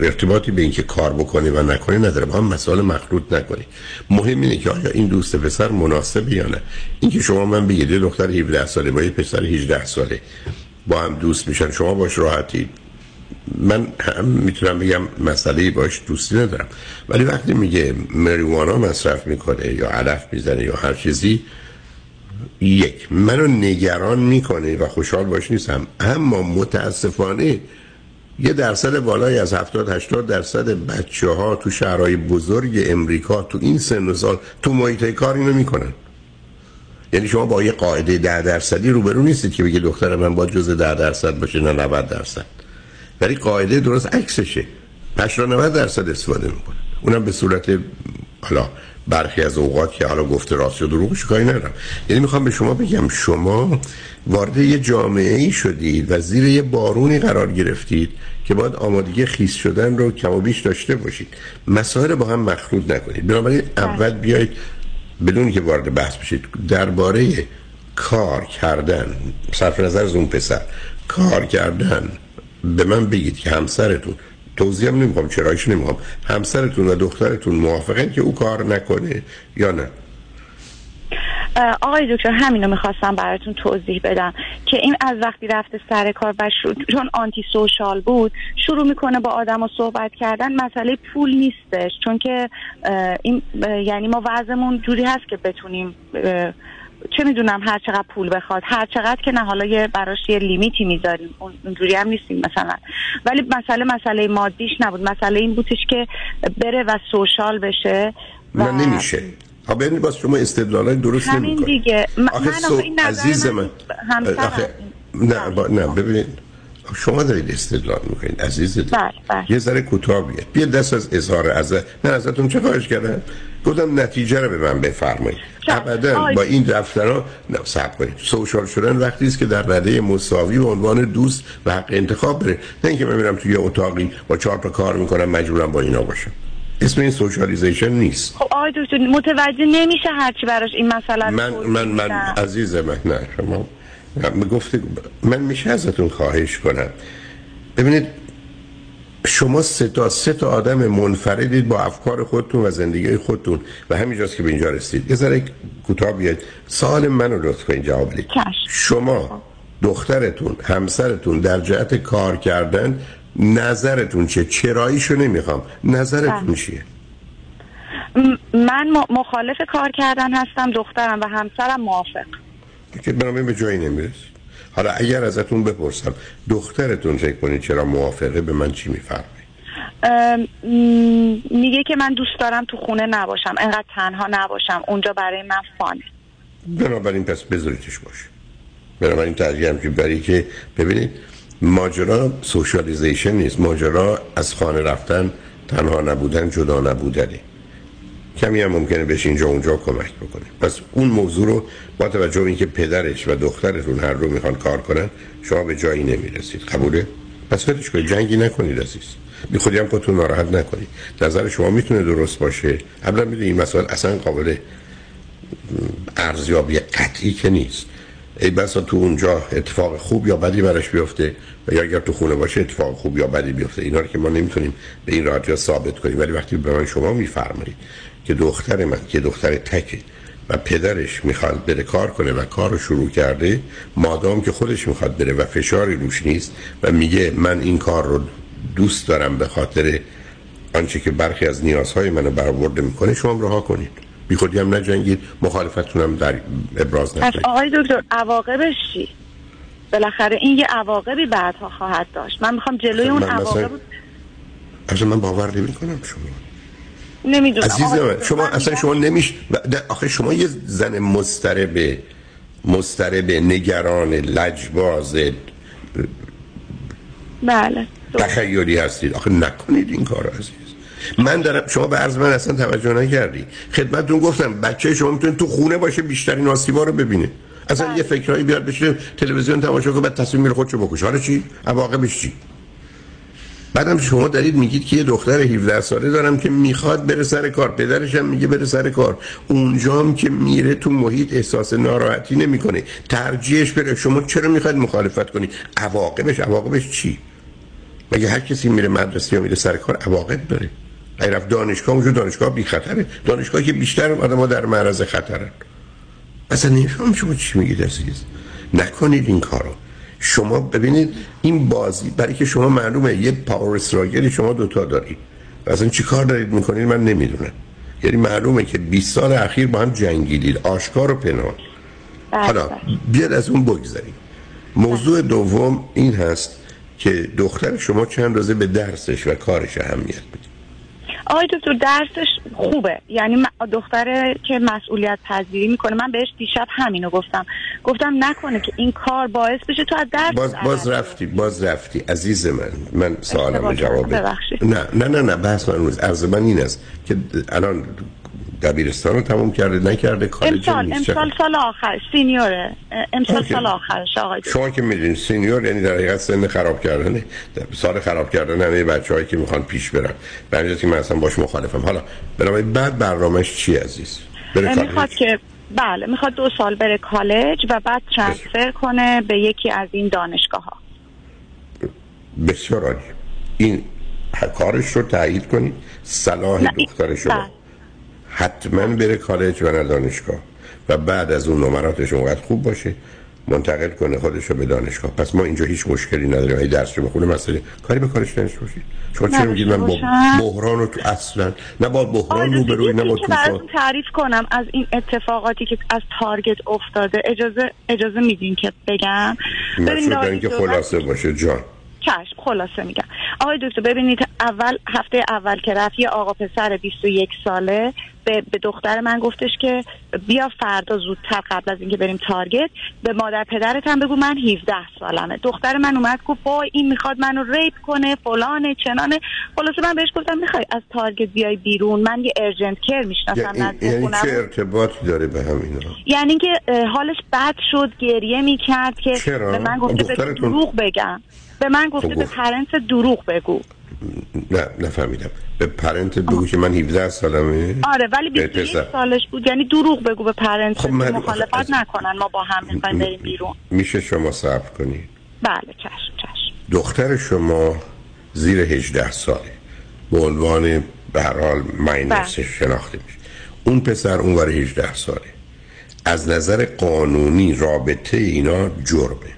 ارتباطی به اینکه کار بکنی و نکنی نداره. با هم مسائل مخلوط نکنی. مهم اینه که آیا این دوست پسر مناسبه یا نه. اینکه شما من بگید دختر 17 ساله با یه پسر 18 ساله با هم دوست میشن شما باش راحتید من هم می‌تونم بگم مسئله باش دوستی ندارم. ولی وقتی میگه مریوانا مصرف می‌کنه یا علف می‌زنه یا هر چیزی یک منو نگران می‌کنه و خوشحال باش نیستم. اما متاسفانه یه درصد بالایی از 70 80 درصد بچه ها تو شهرهای بزرگ امریکا تو این سن و سال تو محیط کار اینو می‌کنن. یعنی شما با یه قاعده 10 درصدی روبرو نیستید که بگه دختر من با جز 10 درصد باشه نه 90 درصد. ولی قاعده درست عکسشه. 80 90 درصد استفاده می‌کنن. اونم به صورت حالا برخی از اوقات که حالا گفته راست یا دروغش کاری ندارم. یعنی می‌خوام به شما بگم شما وارد یه جامعه ای شدید و زیر یه بارونی قرار گرفتید که باید آمادگی خیس شدن رو کم و بیش داشته باشید. مسائل با هم مخلوط نکنید. بنابراین بله. اول بیایید بدون که وارد بحث بشید درباره کار کردن صرف نظر از اون پسر کار کردن به من بگید که همسرتون توضیح هم نمی‌خوام چرایش نمی‌خوام همسرتون و دخترتون موافقن که او کار نکنه یا نه؟ آقای دکتر همینو می‌خواستم براتون توضیح بدم که این از وقتی رفته سر کار و چون آنتی سوشال بود شروع می‌کنه با آدم صحبت کردن مسئله پول نیستش. چون که این یعنی ما وضعمون جوری هست که بتونیم چه می‌دونم هر چقدر پول بخواد هر چقدر که نه حالا یه براش یه لیمیتی می‌ذاریم. اونجوری هم نیستیم مثلا. ولی مسئله مسئله مادیش نبود. مسئله این بودش که بره و سوشال بشه و نمیشه. ها ببینید باز شما استدلالای درست همین دیگه. آخه سو... این عزیز من آخه... نه با... نه ببینید شما دارید استدلال می‌کنید عزیز بله بله. یه ذره کوتاه بیاد بیا دست از اظهار از من ازتون چه خواهش کردم؟ گفتم نتیجه رو به من بفرمایید. ابدا با این دفترها نه صبر کنید. سوشال شدن وقتی است که در رده مساوی به عنوان دوست و حق انتخاب بره نه اینکه من میرم توی اتاقی با چهار تا کار می‌کنم مجبورم با اینا باشم. اسم این سوشالیزیشن نیست. خب آقای دکتر متوجه نمیشه هرچی براش این مسئله من من من عزیز من نه شما گفته من میشه ازتون خواهش کنم. ببینید شما سه تا سه تا آدم منفردید با افکار خودتون و زندگی خودتون و همینجاست که به اینجا رسید. یه ذره کوتاه بیاید. سوال منو لطف کنید جواب بدید. شما دخترتون همسرتون در جهت کار کردن نظرتون چه چراییشو نمی‌خوام. نظرتون بله. چیه؟ من مخالف کار کردن هستم دخترم و همسرم موافق. که بنابراین به جایی نمی‌رسید حالا اگر ازتون بپرسم دخترتون فکر کنید چرا موافقه؟ به من چی میفرمایید؟ میگه که من دوست دارم تو خونه نباشم. انقدر تنها نباشم. اونجا برای من فانه. بنابراین پس بذاریدش باشه. بنابراین ترجیح هم که برای که ببینید ماجرا سوشالیزیشن نیست. ماجرا از خانه رفتن تنها نبودن جدا نبودنه. کمی هم ممکنه بهش اینجا اونجا کمک بکنه. پس اون موضوع رو با توجه به اینکه پدرش و دخترتون هر رو می‌خوان کار کنن شما به جایی نمی‌رسید. قبوله؟ پس ولش کنید. جنگی نکنید عزیز. بی خودی هم خودتون ناراحت نکنید. نظر شما می‌تونه درست باشه؟ قبلا می‌دونید این مسائل اصلا قابل ارزیابی قطعی که نیست. ای بسا تو اونجا اتفاق خوب یا بدی براش بیفته و یا اگر تو خونه باشه اتفاق خوب یا بدی بیفته. اینا رو که ما نمی‌تونیم به این راحتی ثابت کنیم. ولی وقتی به من شما میفرمایید که دختر من که دختر تکه و پدرش می‌خواد بره کار کنه و کار رو شروع کرده مادام که خودش می‌خواد بره و فشاری روش نیست و میگه من این کار رو دوست دارم به خاطر آنچه که برخی از نیازهای منو برآورده می‌کنه شما رها کنید. بی خودی هم نجنگید. مخالفتتون در ابراز نکنید. آقای دکتر عواقبش چی؟ بالاخره این یه عواقبی بعدها خواهد داشت. من می‌خوام جلوی اون عواقب اصلا من باور نمی کنم شما. نمی‌دونم. عزیز شما اصلا شما نمیش آخه شما یه زن مسترب مسترب نگران لجباز بله. تخیلی هستید. آخه نکنید این کار عزیز. من دارم شما به عرض من اصلا توجه نکردی. خدمتتون گفتم بچه شما می‌تونه تو خونه باشه بیشترین آسیبا رو ببینه. اصلا بله. یه فکرایی بیاد بشه تلویزیون تماشا کنه بعد تصمیم میره خودشو بکشه. حالا چی؟ عواقبش چی؟ بعدم شما دارید میگید که یه دختر 17 ساله دارم که می‌خواد بره سر کار. پدرش هم میگه بره سر کار. اونجام که میره تو محیط احساس ناراحتی نمی‌کنه. ترجیحش بره. شما چرا می‌خواید مخالفت کنی؟ عواقبش. عواقبش چی؟ مگه هر کسی میره مدرسه یا میره سر کار عواقب داره. اگه رفت دانشگاه اونجا دانشگاه بی خطره دانشگاهی که بیشتر آدم‌ها در معرض خطرن. اصلا نمیفهم شما چی میگید عزیز نکنید این کارو. شما ببینید این بازی برای که شما معلومه یه پاور استراگلی شما دوتا دارید اصلا چی کار دارید می‌کنید من نمی‌دونم. یعنی معلومه که 20 سال اخیر با هم جنگیدید. آشکار و پنهان. حالا بیاد از اون بگذاریم موضوع دوم این هست که دختر شما چند روزه به درسش و کارش اهمیت میده. آقای دکتر درسش خوبه. یعنی دختره که مسئولیت پذیری می‌کنه من بهش دیشب همینو گفتم. گفتم نکنه که این کار باعث بشه تو از درس باز, باز رفتی باز رفتی. عزیز من من سوالم جواب نه نه نه نه بحث من روز عرض من این است که الان دبیرستان رو تموم کرده نکرده کالج امسال امسال سال آخر سینیوره. امسال سال آخرش آقای شما که میدین سینیور یعنی در حقیقت سن خراب کردنه سال خراب کردن همه بچه هایی که می‌خوان پیش برن. برای که من اصلا باش مخالفم. حالا بنابراین بعد برنامهش چی عزیز؟ بره می‌خواد که بله می‌خواد دو سال بره کالج و بعد ترانسفر کنه به یکی از این دانشگاه ها بسیار عالی. این کارش رو تایید کنید. صلاح دختر شما. بله. حتما بره کالج و نه دانشگاه. و بعد از اون نمراتش اونقدر خوب باشه. منتقل کنه خودش رو به دانشگاه. پس ما اینجا هیچ مشکلی نداریم. ای درس رو بخونه مسئله کاری به کارش نشه باشید. شما چرا میگید من با بحران رو تو اصلا نه با بحران رو بروی نه با طوفان. تعریف کنم. از این اتفاقاتی که از تارگت افتاده اجازه اجازه میدین که بگم؟ ببینید که خلاصه باشه جان. چشم خلاصه میگم. آقای دکتر ببینید اول هفته اول که رفت یه آقا پسر 21 ساله به, به دختر من گفتش که بیا فردا زودتر قبل از اینکه بریم تارگت به مادر پدرت هم بگو من 17 سالمه. دختر من اومد گفت وای این می‌خواد منو ریپ کنه فلانه چنانه. خلاصه من بهش گفتم می‌خوای از تارگت بیای بیرون؟ من یه ارجنت کر می‌شناسم یعنی چه ارتباطی داره به همینا؟ یعنی که حالش بد شد گریه می‌کرد که چرا؟ به من گفته به دروغ بگم. به من گفته به پرنت دروغ بگو. نه نفهمیدم. به پرنت بگو که من 17 سالمه؟ آره ولی 21 سالش بود. یعنی دروغ بگو به پرنت خب من... مخالفت از... نکنن. ما با هم می‌خوایم بریم بیرون. میشه شما صبر کنید بله چشم چشم. دختر شما زیر 18 ساله. به عنوان به هر حال ماینرسش شناخته میشه. اون پسر اونور 18 ساله. از نظر قانونی رابطه اینا جرمه.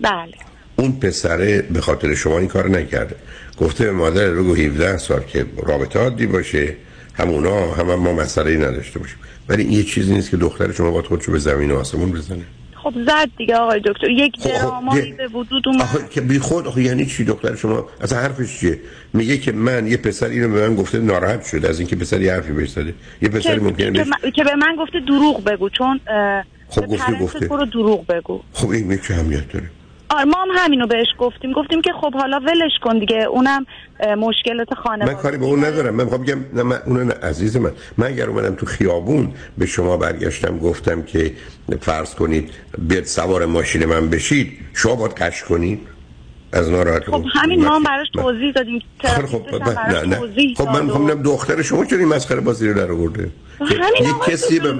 بله. اون پسره به خاطر شما این کار نکرده. گفته به مادر بگو 17 سال که رابطه عادی باشه همونا هم, ما مسئله نداشته باشیم ولی این یه چیزی نیست که دختر شما باید خودشو به زمین و آسمون بزنه. خب زد دیگه آقای دکتر. یک درامایی به وجود اومد. آخه که بی خود آخه یعنی چی دختر شما؟ اصلا حرفش چیه؟ میگه که من یه پسر اینو به من گفته ناراحت شده از اینکه پسر یه حرفی بهش زده. یه پسر ممکنه بهش... که به من گفته دروغ بگو چون خب گفته گفته. برو دروغ بگو. خب این چه اهمیت داره. آره ما هم همینو بهش گفتیم. گفتیم که خب حالا ولش کن دیگه. اونم مشکلات خانواده. من کاری به اون ندارم. من می‌خوام بگم نه من اون عزیز من من اگر اومدم تو خیابون به شما برگشتم گفتم که فرض کنید بیاد سوار ماشین من بشید شما باید قش کنید. از ناراحت خب همین ما هم براش توضیح دادیم. خب نه نه خب من می‌خوام دختر شما چرا این مسخره بازی رو در آورده؟ همین یک کسی به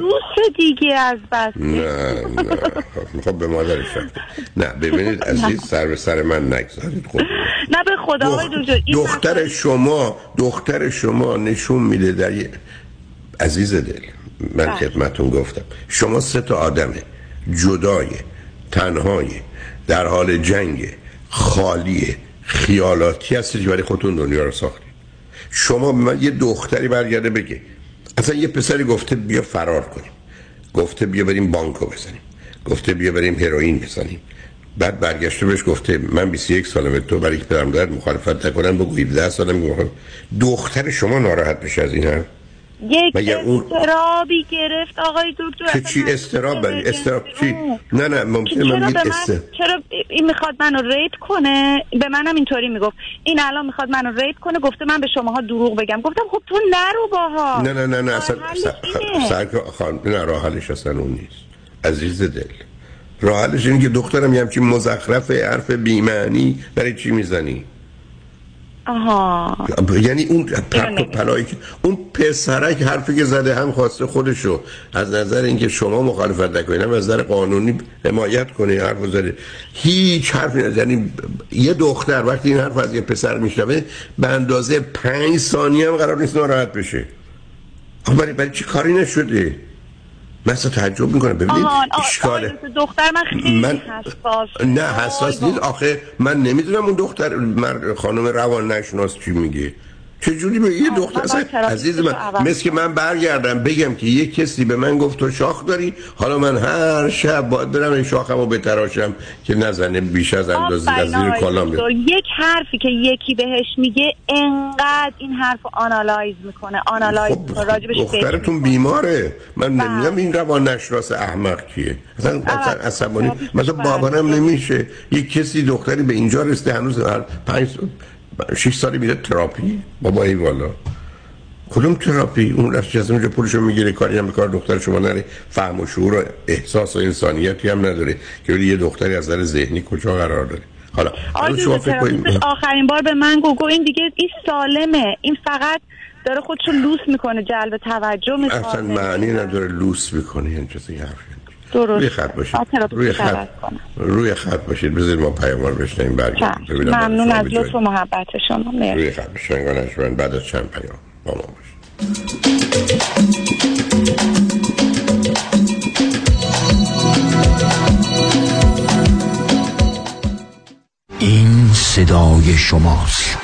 دیگه از بس. نه نه. خب به مادرش نه ببینید عزیز سر به سر من نگذارید خب نه به خدا آقای دکتر دختر شما دختر شما نشون میده در عزیز دل من بله. خدمتون گفتم. شما سه تا آدمه. جدای تنهای در حال جنگ. خالی خیالاتی هستید برای خودتون دنیا رو ساختید شما به من یه دختری برگرده بگه اصلا یه پسری گفته بیا فرار کنیم. گفته بیا بریم بانکو بزنیم. گفته بیا بریم هروئین بزنیم. بعد برگشته بهش گفته من 21 سالمه تو برای که پدرم دارد مخالفت نکنم بگو 17 سالم دختر شما ناراحت بشه از این حرف؟ یک استرابی گرفت آقای دکتر؟ چه چی استراب بری استراب چی؟ نه نه ممکنه من بگید استراب چرا این می‌خواد منو ریت کنه؟ به منم اینطوری می‌گفت. این الان می‌خواد منو ریت کنه گفته من به شماها دروغ بگم. گفتم خب تو نرو باها. نه نه نه نه اصلا سر خان نه راه حلش اصلا اون نیست. عزیز دل. راه حلش اینه که دخترم یه همچین مزخرف حرف بیمعنی برای چی می‌زنی؟ آها. یعنی اون پلایی که اون پسرک حرفی که زده هم خواسته خودشو از نظر اینکه شما مخالفت نکنید هم از نظر قانونی حمایت کنید حرف زده هیچ حرفی نه یعنی یه دختر وقتی این حرف از یه پسر میشنوه به اندازه پنج ثانیه هم قرار نیست ناراحت بشه. برای برای چی کاری نشده؟ من اصلا تعجب می‌کنم. ببینید اشکاله دختر من خیلی من... حساس نه حساس نیست. آخه من نمی‌دونم اون دختر خانم روان نشناس چی میگه. چه جوری به یه دختر؟ اصلا عزیز من مثل که من برگردم بگم که یه کسی به من گفت تو شاخ داری؟ حالا من هر شب باید برم این شاخم رو بتراشم که نزنه بیش از اندازه از زیر کالام یک حرفی که یکی بهش میگه انقدر این حرف آنالایز می‌کنه آنالایز خب راجبش دخترتون بیماره. من نمی‌دونم این روان نشراس احمق کیه. اصلا عصبانی. مثلا بابانم نمیشه. یک کسی دختری به اینجا رسته هنوز پنج 6 سالی میره تراپی. بابا ای والا. کدوم تراپی؟ اون رفت از اونجا پولشو می‌گیره کاری هم به کار دختر شما نره فهم و شعور و احساس و انسانیتی هم نداره که یه دختری از نظر ذهنی کجا قرار داره. حالا شما فکر آخرین بار به من گو این دیگه این سالمه. این فقط داره خودشو لوس می‌کنه جلب توجه می‌کنه اصلا معنی نداره لوس می‌کنه این چیزی حرفی؟ درست. روی خط باشید. روی خط. روی خط باشید. بذارید ما پیاموار بشنیم برگردیم ممنون از لطف و محبت شما. روی خط باشید. بعد از چند پیام. با ما باشید. این صدای شماست.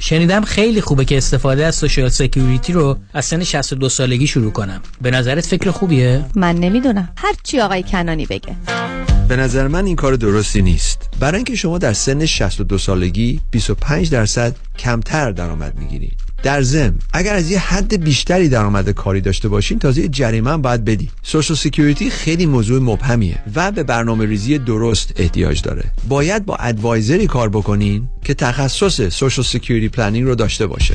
شنیدم خیلی خوبه که استفاده از Social Security رو از سن 62 سالگی شروع کنم. به نظرت فکر خوبیه؟ من نمی‌دونم. هر چی آقای کنانی بگه. به نظر من این کار درستی نیست. برای اینکه شما در سن 62 سالگی 25 درصد کمتر درآمد می‌گیرید. در ضمن اگر از یه حد بیشتری درآمد کاری داشته باشین تازه جریمه هم باید بدی. Social Security خیلی موضوع مبهمیه و به برنامه ریزی درست احتیاج داره. باید با advisor ی کار بکنین که تخصص Social Security planning رو داشته باشه.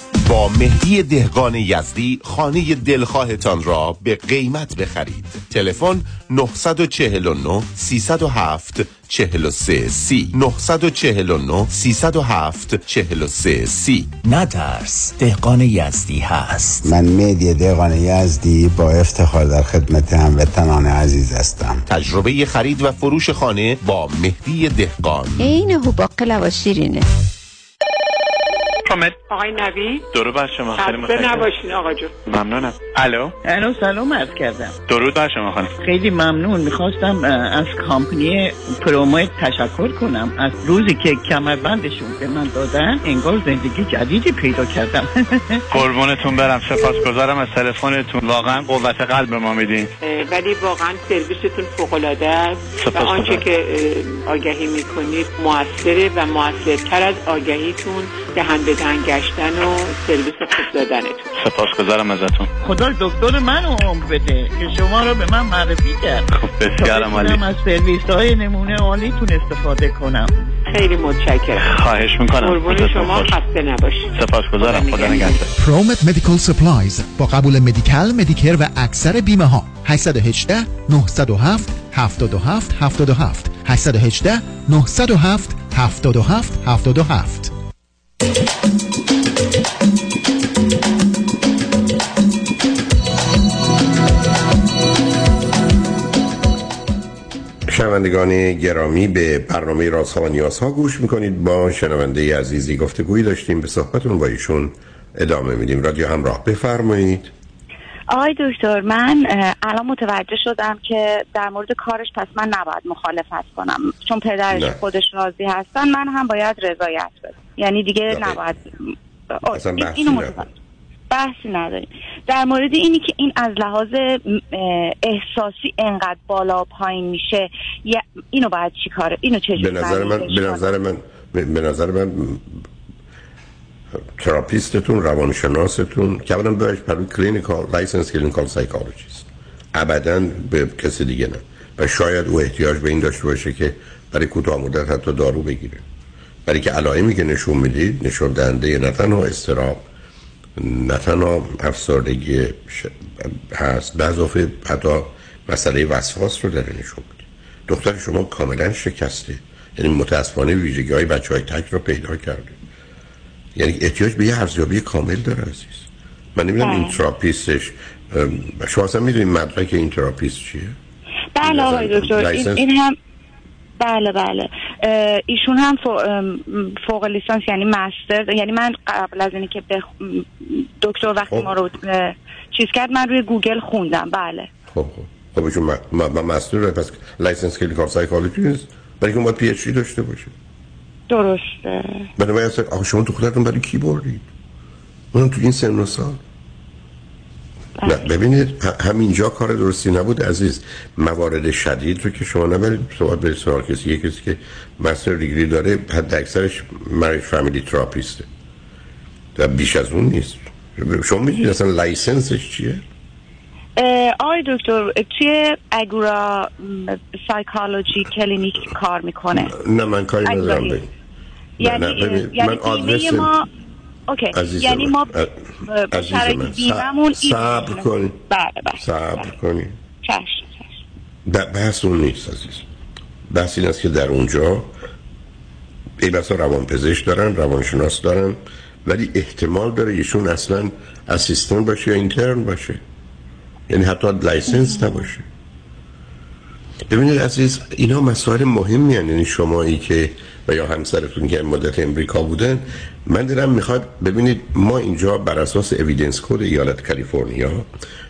با مهدی دهقان یزدی خانه دلخواهتان را به قیمت بخرید. تلفن 949 307 43 سی. 949 307 43 سی. نترس دهقان یزدی هست. من مهدی دهقان یزدی با افتخار در خدمت هموطنان عزیز هستم. تجربه خرید و فروش خانه با مهدی دهقان. عین هوباقل و شیرینه. حامد. آقای نوی درود بر شما خیلی متشکرم. نباشین آقا جون. ممنونم. الو. الو سلام عرض کردم. درود بر شما خانم. خیلی ممنون. می‌خواستم از کامپنی پرومو تشکر کنم. از روزی که کمربندشون به من دادن انگار زندگی جدیدی پیدا کردم. قربونتون برم. سپاسگزارم از تلفنتون. واقعا قوت قلب ما میدین. ولی واقعا سرویستون فوق العاده است. و آنچه که آگهی می‌کنید موثره و موثرتر از آگهیتون. دهنده گشتن و سرویس خوب دادنتون. سپاسگزارم ازتون. خدا دکتر من عمر بده که شما رو به من معرفی کرد. خب بسیارم عالی. از سرویس های نمونه عالیتون استفاده کنم. خیلی متشکرم. خواهش می‌کنم. قربون شما خسته نباشید. سپاسگزارم. خدا نگهدار. Promed Medical Supplies با قبول Medi-Cal Medicare و اکثر بیمه ها 818 907 77 77 818 907 77 77 شنوندگان گرامی به برنامه رازها و نیازها گوش می‌کنید. با شنونده عزیزی گفتگویی داشتیم. به صحبتون با ایشون ادامه میدیم. رادیو همراه بفرمایید. آقای دکتر من الان متوجه شدم که در مورد کارش پس من نباید مخالفت کنم. چون پدرش نه. خودش راضی هستن من هم باید رضایت بدم. یعنی دیگه. نباید. اصلا بحثی اینو بحثی نداریم. در مورد اینی که این از لحاظ احساسی انقدر بالا پایین میشه اینو باید چی کاره اینو چجوری به نظر من به نظر من به نظر من تراپیستتون روانشناستون که اولا بهش بروی clinical licensed clinical psychologist ابدا به کسی دیگه نه. و شاید او احتیاج به این داشته باشه که برای کوتاه مدت حتی دارو بگیره. برای که علائمی که نشون می‌دید نشون دهنده نه تنها اضطراب نه تنها افسردگی هست به اضافه حتی مسئله وسواس رو داره نشون میده. دختر شما کاملا شکسته. یعنی متاسفانه ویژگی های بچه های تک رو پیدا کرده. یعنی احتیاج به یه ارزیابی کامل داره عزیز. من نمی‌دونم این therapist ش شما اصلا می‌دونید مدرک این therapist چیه؟ بله آقای دکتر این, این هم بله بله. ایشون هم فوق لیسانس یعنی master. یعنی من قبل از اینی که بخ... دکتر وقتی خب. ما رو چیز کرد من روی گوگل خوندم. بله. خب خب. خب ایشون ما, ما master پس licensed clinical psychologist برای که باید PhD داشته باشه. درسته. بنابراین شما تو خودتون برای کی بردید؟ اونم تو این سن و سال. نه ببینید همینجا کار درستی نبود عزیز. موارد شدید رو که شما نبرید صحبت به سوال کسی. یه کسی که master degree ای داره حد اکثرش marriage family therapist ه. و بیش از اون نیست. شما می‌دونید اصلا license ش چیه؟ آقای دکتر توی Agoura psychology clinic کار می‌کنه. نه من کاری ندارم یعنی, یعنی من آدرس ما okay. یعنی. ما این صبر. کنی. بله بله. صبر کنی. چشم ب- بحث اون نیست عزیز. بحث این است که در اونجا ای بسا روان پزشک دارن روانشناس دارن ولی احتمال داره ایشون اصلا assistant باشه یا intern باشه. یعنی حتی licensed نباشه. ببینید عزیز اینا مسائل مهمی. یعنی شمایی که و یا همسرتون که مدت امریکا بودن من دارم می‌خواد ببینید ما اینجا بر اساس Evidence Code ایالت کالیفرنیا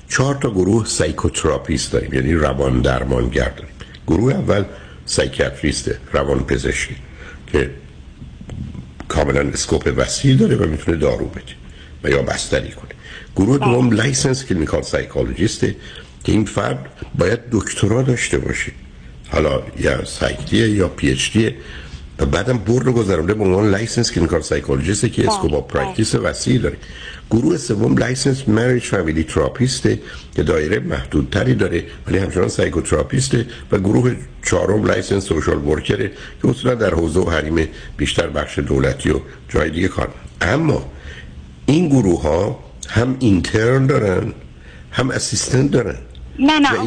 چهار تا گروه psychotherapist داریم یعنی روان درمانگر داریم. گروه اول psychiatrist ه روان پزشکی که کاملا scope وسیع داره و می‌تونه دارو بده و یا بستری کنه. گروه دوم licensed clinical psychologist ه که این فرد باید دکترا داشته باشه. حالا یا سایکتیه یا PhD و بعدم board رو گذرونده به عنوان licensed clinical psychologist ه که scope practice وسیع داره گروه سوم licensed marriage family therapist ه که دایره محدودتری داره ولی همچنان psychotherapist ه و گروه چهارم licensed social worker ه که اصولا در حوزه و حریم بیشتر بخش دولتی و جای دیگه کار. اما این گروه ها هم intern دارن هم assistant دارن نه نه.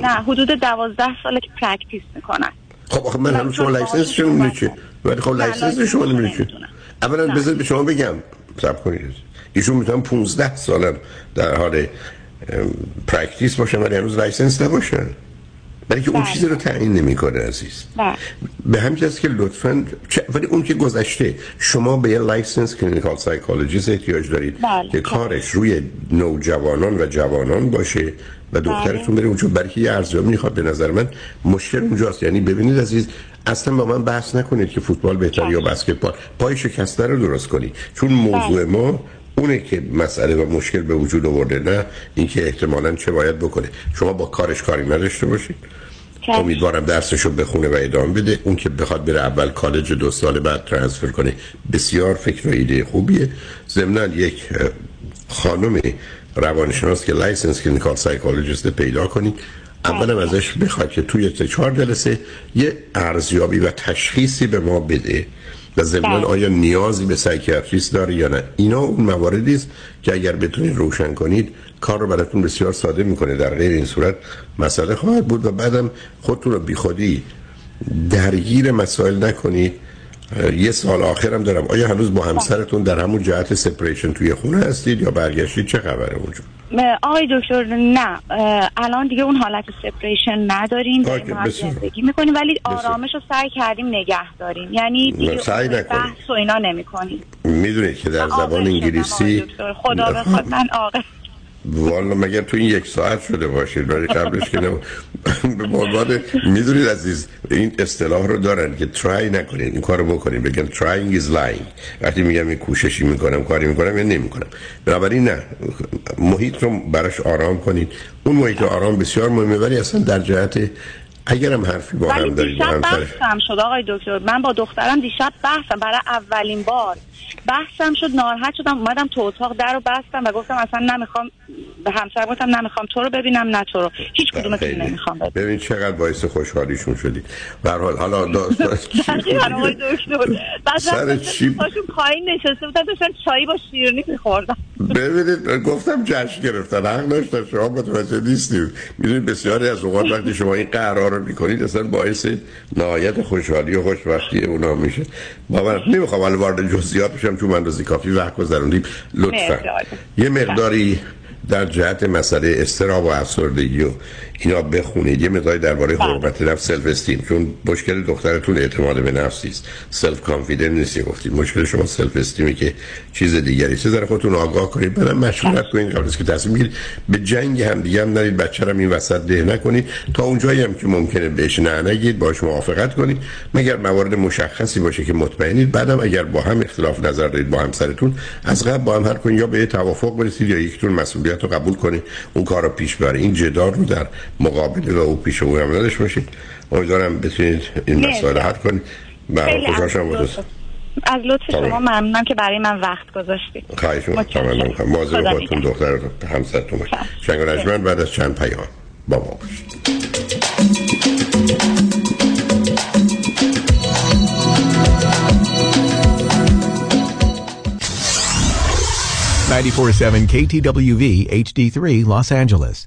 نه حدود دوازده ساله که practice می‌کنن خب آخه من هنوز شما license شما می‌دونی چه ولی خب license شما نمی‌دونی چه اولا بذارید به شما بگم صبر کنید. ایشون می‌تونن 15 سالم در حال practice باشن ولی هنوز licensed نباشن. برای که اون بله. چیزی رو تعیین نمی‌کنه عزیز. بله. به همین که لطفا ولی اون که گذشته شما به یه licensed clinical psychologist احتیاج دارید بله. که کارش روی نوجوانان و جوانان باشه. و دخترتون بره اونجا. برای که یه ارزیابی می‌خواد به نظر من. مشکل اونجاست. یعنی ببینید عزیز اصلا با من بحث نکنید که فوتبال بهتر یا بسکتبال. پای شکسته رو درست کنید چون موضوع ما اونه که مسئله و مشکل به وجود آورده نه اینکه احتمالا چه باید بکنه. شما با کارش کاری نداشته باشید. امیدوارم درسشو بخونه و ادامه بده. اون که بخواد بره اول کالج دو سال بعد transfer کنه بسیار فکر و ایده خوبیه. ضمن یک خانم روانشناس که licensed clinical psychologist پیدا کنید اولم ازش بخواد که توی سه چهار جلسه یه ارزیابی و تشخیصی به ما بده و ضمن بله. آیا نیازی به psychiatrist داره یا نه. اینا اون مواردی است که اگر بتونید روشن کنید کار رو براتون بسیار ساده می‌کنه. در غیر این صورت مسئله خواهد بود و بعدم خودتون رو بیخودی درگیر مسائل نکنید. یه سال آخرم دارم. آیا هنوز با همسرتون در همون جهت separation توی خونه هستید یا برگشتید؟ چه خبره اونجا آقای دکتر نه. الان دیگه اون حالت سپریشن نداریم. زندگی می‌کنیم ولی آرامش رو سعی کردیم نگه داریم. یعنی دیگه سعی. بحث و اینا نمی کنیم می‌دونید که در زبان انگلیسی خدا بخواد من عاقل والا مگر تو این یک ساعت شده باشید؟ ولی قبلش که به عنوان می‌دونید عزیز این اصطلاح رو دارن که ترای نکنید این کارو بکنید. بگن trying is lying. وقتی میگم این کوششی می‌کنم کاری می‌کنم یا نمی‌کنم. بنابراین نه. محیط رو براش آرام کنید. اون محیط آرام بسیار مهمه ولی اصلا در جهت اگرم حرفی با هم دارید دیشب بحثم شد آقای دکتر. من با دخترم دیشب بحثم. برای اولین بار. بحثم شد ناراحت شدم. اومدم تو اتاق در رو بستم و گفتم اصلا نمی‌خوام به همسر گفتم نمی‌خوام تو رو ببینم نه تو رو. هیچ کدومتون خیلی. نمی‌خوام ببینم. ببین چقدر باعث خوشحالیشون شدید به هر حال حالا داستان سر چی؟ پایین نشسته بودن داشتن چایی با شیرینی میخوردم ببینید گفتم جشن گرفتن حق داشتن. شما متوجه نیستید می‌دونید بسیاری از اوقات وقتی شما این قرار رو می‌کنید اصلا باعث نهایت خوشحالی و خوشبختی اونا میشه. با من نمی‌خوام الان وارد جزئیات بشم چون من روزی کافی وقت گذروندیم لطفا. آقای یه مقداری در جهت مسئله اضطراب و افسردگی و اینا بخونید یه مقداری درباره حرمت نفس self-esteem چون مشکل دخترتون اعتماد به نفسی است self-confidence نیست گفتید. مشکل شما self-esteem ی که چیز دیگری. چه ذره خودتون آگاه کنید. بعدم مشورت کنید قبل از که تصمیم بگیرید به جنگ هم دیگه هم نرید. بچه رو این وسط ده نکنید. تا اونجایی هم که ممکنه بهش نه نگید باش موافقت کنید. مگر موارد مشخصی باشه که مطمئنید. بعدم اگر با هم اختلاف نظر دارید با همسرتون از قبل با هم حل کنید. یا به توافق برسید یا یکتون مسئولیت رو قبول کنید. اون کار رو پیش بره این جدال رو در مقابل و او پیش او هم نداشته باشید. امیدوارم بتونید این. مسائل حل کنید. برای خوشحال از لطف- از لطف تمام. شما ممنونم که برای من وقت گذاشتید. خواهش می‌کنم. مواظب خودتون دختر همسرتون باشید شنگ و نجمن بعد از چند پیام با ما باشید. 947 KTWV HD3 Los Angeles.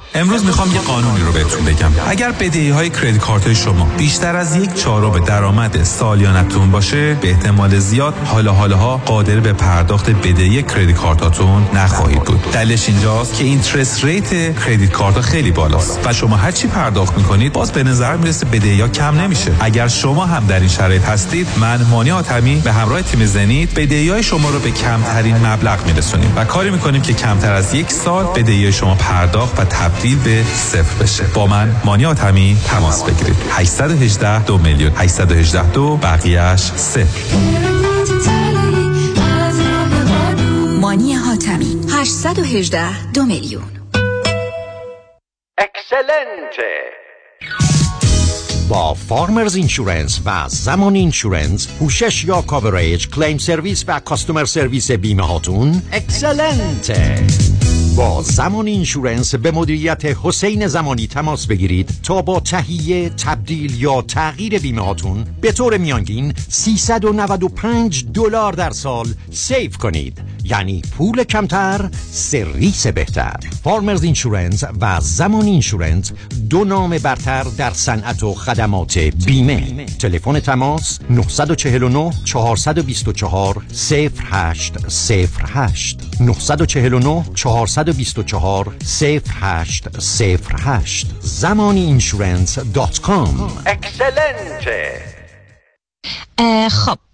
امروز می‌خوام یه قانونی رو بهتون بگم. اگر بدهی های credit card شما بیشتر از یک چهارم درآمد سالیانتون باشه به احتمال زیاد حالا حالاها قادر به پرداخت بدهی credit card اتون نخواهید بود. دلیلش اینجاست که interest rate credit card خیلی بالاست و شما هر چی پرداخت می‌کنید باز به نظر می‌رسه بدهی ها کم نمیشه. اگر شما هم در این شرایط هستید من مانی حاتمی به همراه تیم زنید بدهی های شما رو به کمترین مبلغ میرسونیم و کاری می‌کنیم که کمتر از یک سال بدهی شما پرداخت و تبدیل به صفر بشه. با من مانی آتمی تماس بگیرید. 818 دو میلیون. 818 دو بقیهش صفر مانی حاتمی. 818 دو میلیون. excellent ه با Farmers Insurance و زمان Insurance پوشش یا coverage claim service و customer service بیمه هاتون excellent ه با زمان Insurance به مدیریت حسین زمانی تماس بگیرید تا با تهیه تبدیل یا تغییر بیمه هاتون به طور میانگین 395 دلار در سال save کنید. یعنی پول کمتر سرویس بهتر. Farmers Insurance و زمان Insurance دو نام برتر در صنعت و خدمات بیمه. تلفن تماس 949 424 0808 949 424 0808 زمانی insurance dot com. excellent ه خب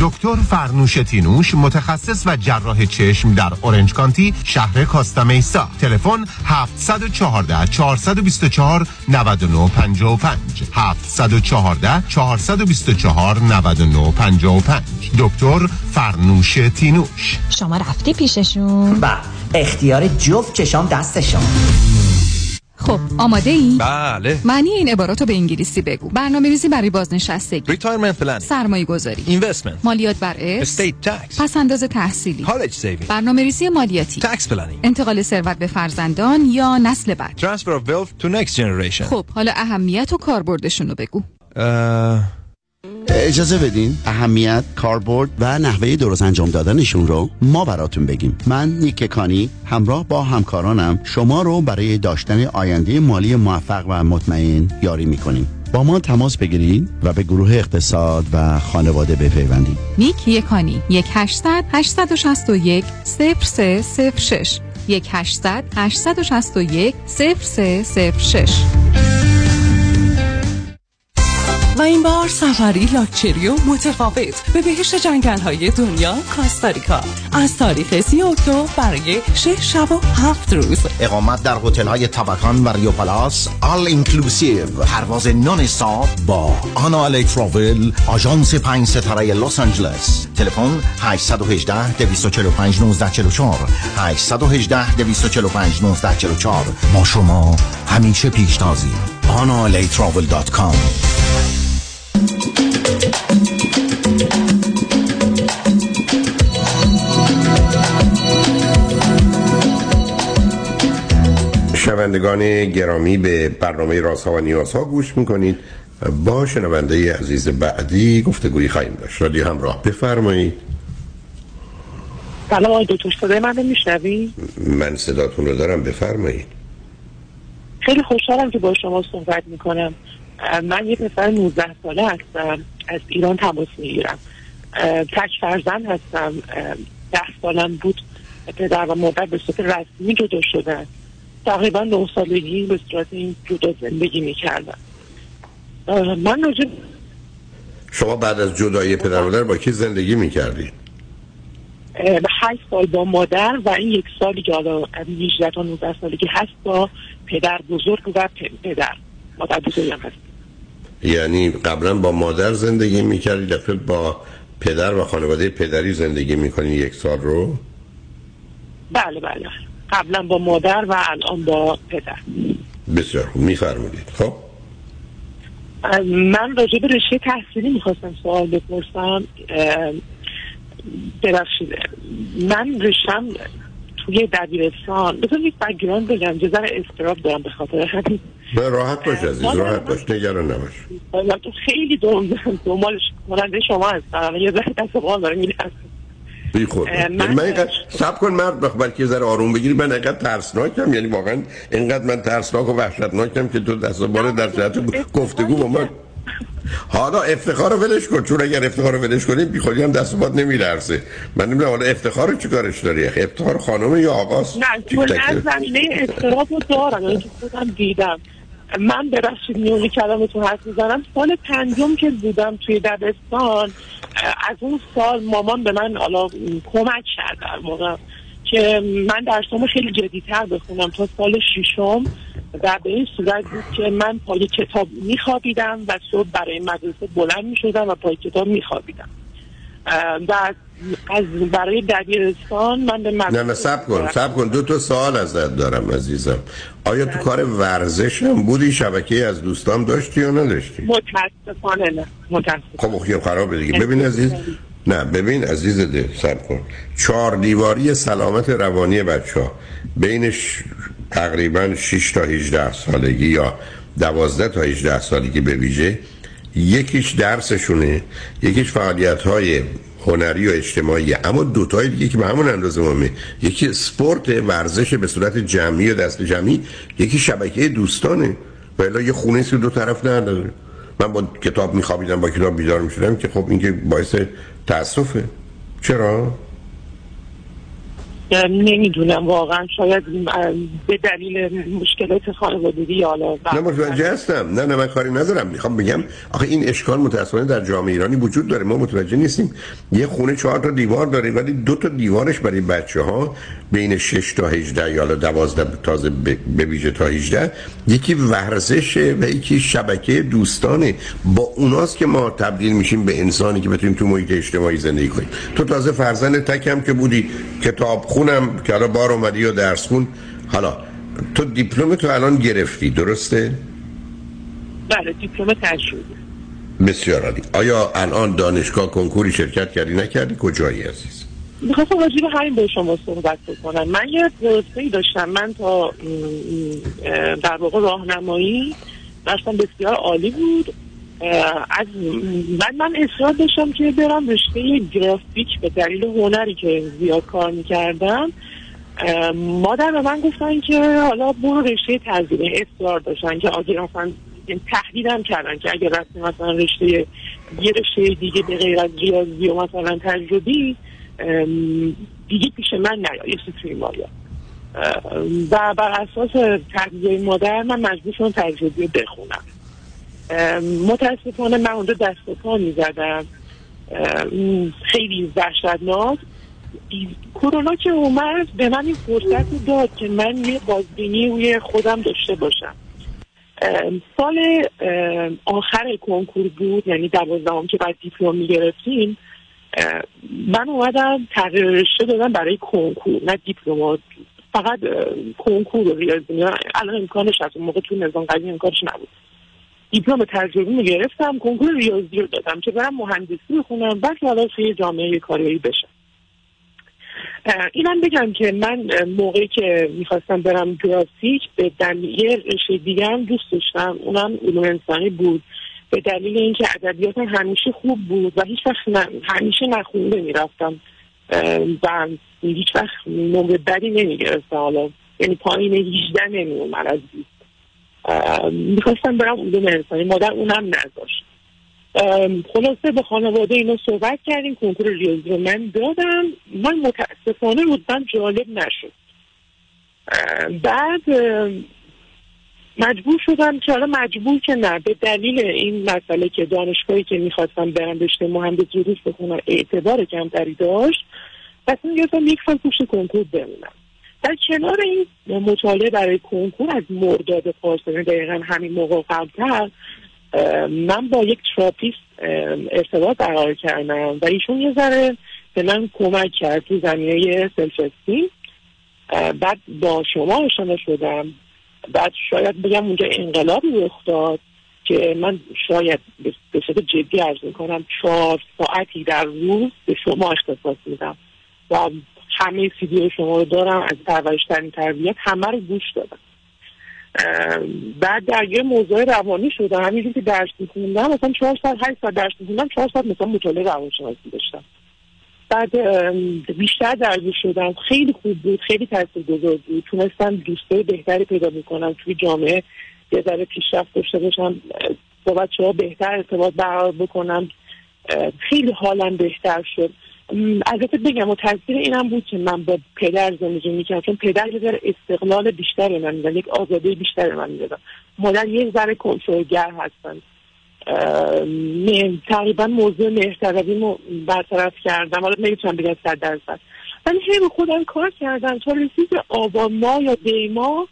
دکتر فرنوش تینوش متخصص و جراح چشم در اورنج کانتی شهر کاستا میسا تلفن 714 424 9955 714 424 9955 دکتر فرنوش تینوش. شما رفتی پیششون؟ و اختیار جفت چشام دستشون. خب آماده ای؟ بله. معنی این عبارات رو به انگلیسی بگو. برنامه ریزی برای بازنشستگی. retirement plan سرمایه گذاری investment مالیات بر ارث estate tax پس انداز تحصیلی. college saving برنامه ریزی مالیاتی. tax planning انتقال ثروت به فرزندان یا نسل بعد. ترانسفر اف ویلث تو نکست جنریشن خب حالا اهمیت و کاربردشون رو بگو. اجازه بدین اهمیت کاربرد و نحوه درست انجام دادنشون رو ما براتون بگیم. من نیک کانی همراه با همکارانم شما رو برای داشتن آینده مالی موفق و مطمئن یاری می‌کنیم. با ما تماس بگیرید و به گروه اقتصاد و خانواده بپیوندید نیک یکانی یک 800 861 0306 یک 800 861 0306 و این بار سفری لاکچری و متفاوت به بهشت جنگل های دنیا کاستاریکا. از تاریخ سی اکتبر برای شش شب و هفت روز. اقامت در هتل های تبکان و ریو پلاس all inclusive پرواز nonstop با آنا الی travel آژانس پنج ستاره لس آنجلس. تلفن 818 245 1944 818 245 1944 ما شما همیشه پیشتازی analatravel.com شنوندگان گرامی به برنامه رازها و نیازها گوش می‌کنید. با شنونده عزیز بعدی گفتگویی خواهیم داشت. رادیو همراه. بفرمایید. سلام آقای دکتر. صدای من میشنوی؟ من صداتون رو دارم. بفرمایید. خیلی خوشحالم که با شما صحبت می‌کنم. من یک پسر 19 ساله هستم. از ایران تماس می‌گیرم. تک فرزند هستم. ده سالم بود. پدر و مادر به صورت رسمی جدا شدن. تقریبا نه سالگی به صورت این جدا زندگی می‌کردم من راجع شما بعد از جدایی پدر مادر با کی زندگی می‌کردید؟ هشت سال با مادر و این یک سالی که حالا 18 تا 19 سالگی هست با پدر بزرگ و پدر. مادر بزرگ هم هست. یعنی قبلا با مادر زندگی می‌کردی دفعه با پدر و خانواده پدری زندگی می‌کنی یک سال رو؟ بله بله. قبلا با مادر و الان با پدر. بسیار خوب. میفرمودید خب؟ من راجع به رشته تحصیلی می‌خواستم سوال بپرسم. ببخشید من رشتم توی دبیرستان. بذار یک بگراند بگم ذره استراب دارم به خاطر همین. راحت باش عزیز راحت باش نگران نباش. تو خیلی دنبالش کننده شما هستم. یه ذره دست بان داره میلرزه بی خود. من, اینقدر سب کن مرد بلکه ذره آروم بگیری من اینقدر ترسناکم. یعنی واقعا اینقدر من ترسناک و وحشتناکم که تو دست بار در جهت گفتگو با من حالا افتخار رو ولش کن. چون اگر افتخار رو ولش کنیم بی خودی هم دست باد نمیلرزه. من نمی‌دونم حالا افتخار رو چیکارش داری؟ افتخار خانم یا آقاست؟ نه من زمینه افتخار رو دارم. یعنی که خودم دیدم. من ببخشید میونی کلامتون حرف می‌زنم. سال پنجم که بودم توی دبستان از اون سال مامان به من حالا کمک کرد در موقع که من درسامو خیلی جدیتر بخونم. تا سال ششم و به این صورت بود که من پای کتاب میخوابیدم و صبح برای مدرسه بلند می‌شدم و پای کتاب میخوابیدم. و از برای دبیرستان من به نه نه سب کن سب کن. دو تا سوال ازت دارم عزیزم. آیا تو کار ورزش هم بودی؟ شبکه از دوستان داشتی یا نداشتی؟ متاسفانه نه. متاسفانه. خب خیلی خرابه دیگه. ببین عزیز نه ببین عزیز دل سب کن. چهار دیواری سلامت روانی بچه ها بینش تقریبا 6 تا 18 سالگی یا 12 تا 18 سالگی به ویژه. یکیش درسشونه. یکیش فعالیت های هنری و اجتماعی اما دوتای دیگه که به همون اندازه مهمه. یکی سپورت ورزش به صورت جمعی و دست جمعی یکی شبکه دوستانه. و یه خونه سی دو طرف نداره. من با کتاب میخوابیدم با کتاب بیدار می‌شدم که خب این که باعث تاسفه چرا؟ نمی‌دونم واقعا شاید به دلیل مشکلات خانوادگی حالا نه متوجه هستم. نه نه من کاری ندارم. می‌خوام بگم آخه این اشکال متاسفانه در جامعه ایرانی وجود داره. ما متوجه نیستیم. یه خونه چهار تا دیوار داره ولی دو تا دیوارش برای بچه ها بین 6 تا 18 یا 12 تازه به ویژه تا 18 یکی ورزشه و یکی شبکه دوستانه. با اوناست که ما تبدیل میشیم به انسانی که بتونیم تو محیط اجتماعی زندگی کنیم. تو تازه فرزند تکم که بودی کتاب خونم که حالا بار اومدی و درس خون حالا تو دیپلم تو الان گرفتی درسته؟ بله دیپلم تجربه بسیار عالی. آیا الان دانشگاه کنکوری شرکت کردی؟ نکردی؟ کجایی عزیز؟ می‌خواستم راجع به همین با شما صحبت بکنم. من یه درسته داشتم. من تا در واقع راهنمایی درستم بسیار عالی بود. از من من اصرار داشتم که برم رشته گرافیک به دلیل هنری که زیاد کار می‌کردم. مادر به من گفتن که حالا برو رشته تزیینه اصرار داشتن که اگر اصلا تهدیدم کردن که اگر رفتی مثلا رشته یه رشته دیگه به غیر از ریاضی و مثلا تجربی دیگه پیش من نیایی توی مایا و بر اساس تغذیه مادر من مجبور شدم تجربی بخونم. متاسفانه من اونجا دست و پا می‌زدم. خیلی وحشتناک. کرونا که اومد به من این فرصت داد که من یه بازبینی روی خودم داشته باشم. سال آخر کنکور بود یعنی دوازدهم که بعد دیپلم می‌گرفتیم. من اومدم تغییر رشته دادم برای کنکور نه دیپلم فقط کنکور و ریاضی الان امکانش هست. اون موقع تو نظام قدیم امکانش نبود. دیپلم تجربی رو گرفتم کنکور ریاضی رو دادم که برم مهندسی بخونم بعد حالا توی جامعه کاری بشم اینم بگم که من موقعی که می‌خواستم برم گرافیک به دلیل رشته دیگه هم دوست داشتم. اونم علوم انسانی بود. به دلیل اینکه ادبیات همیشه خوب بود و هیچ وقت همیشه نخونده می‌رفتم. و هیچ وقت نمره بدی نمی‌گرفته حالا یعنی پایین 18 نمیومد از 20 می‌خواستم برم علوم انسانی مادر اونم نذاشت. خلاصه به خانواده اینا صحبت کردیم. کنکور ریاضی رو من دادم. من متاسفانه رودم جالب نشد. بعد مجبور شدم که حالا مجبور که نه. به دلیل این مسئله که دانشگاهی که می‌خواستم برم رشته مهندسی بخونم اعتبار کمتری داشت پس این گفتم یک سال پشت کنکور بمونم. در کنار این مطالعه برای کنکور از مرداد پارسال دقیقا همین موقع قبلتر من با یک therapist ارتباط برقرار کردم و ایشون یه ذره به من کمک کرد تو زمینه self بعد با شما آشنا شدم. بعد شاید بگم اونجا انقلابی رخ داد که من شاید به صورت جدی عرض می‌کنم چهار ساعتی در روز به شما اختصاص میدم و همه سیدی شما رو دارم از پرورشترین تربیت همه رو گوش دادم. بعد درگیر موضوع روانی شدم همینجور که درس میخوندم مثلا چهار ساعت هشت ساعت درس میخوندم چهار ساعت مثلا مطالعه روانشناسی داشتم. بعد بیشتر درگیر شدم. خیلی خوب بود خیلی تاثیر گذار بود. تونستم دوستای بهتری پیدا می‌کنم توی جامعه. یه ذره پیشرفت داشته باشم با بچه ها بهتر ارتباط برقرار بکنم. خیلی حالم بهتر شد. البته بگم و تاثیر اینم بود که من با پدر زندگی می‌کردم. چون پدر یه ذره استقلال بیشتر من میدن یک آزادی بیشتر من می‌دادم مادر یه ذره کنترلگر هستن تقریبا موضوع مهتربی برطرف کردم. حالا نمی‌تونم بگم صد درصد. ولی هی به خودم کار کردم تا رسید آبان ماه یا دیما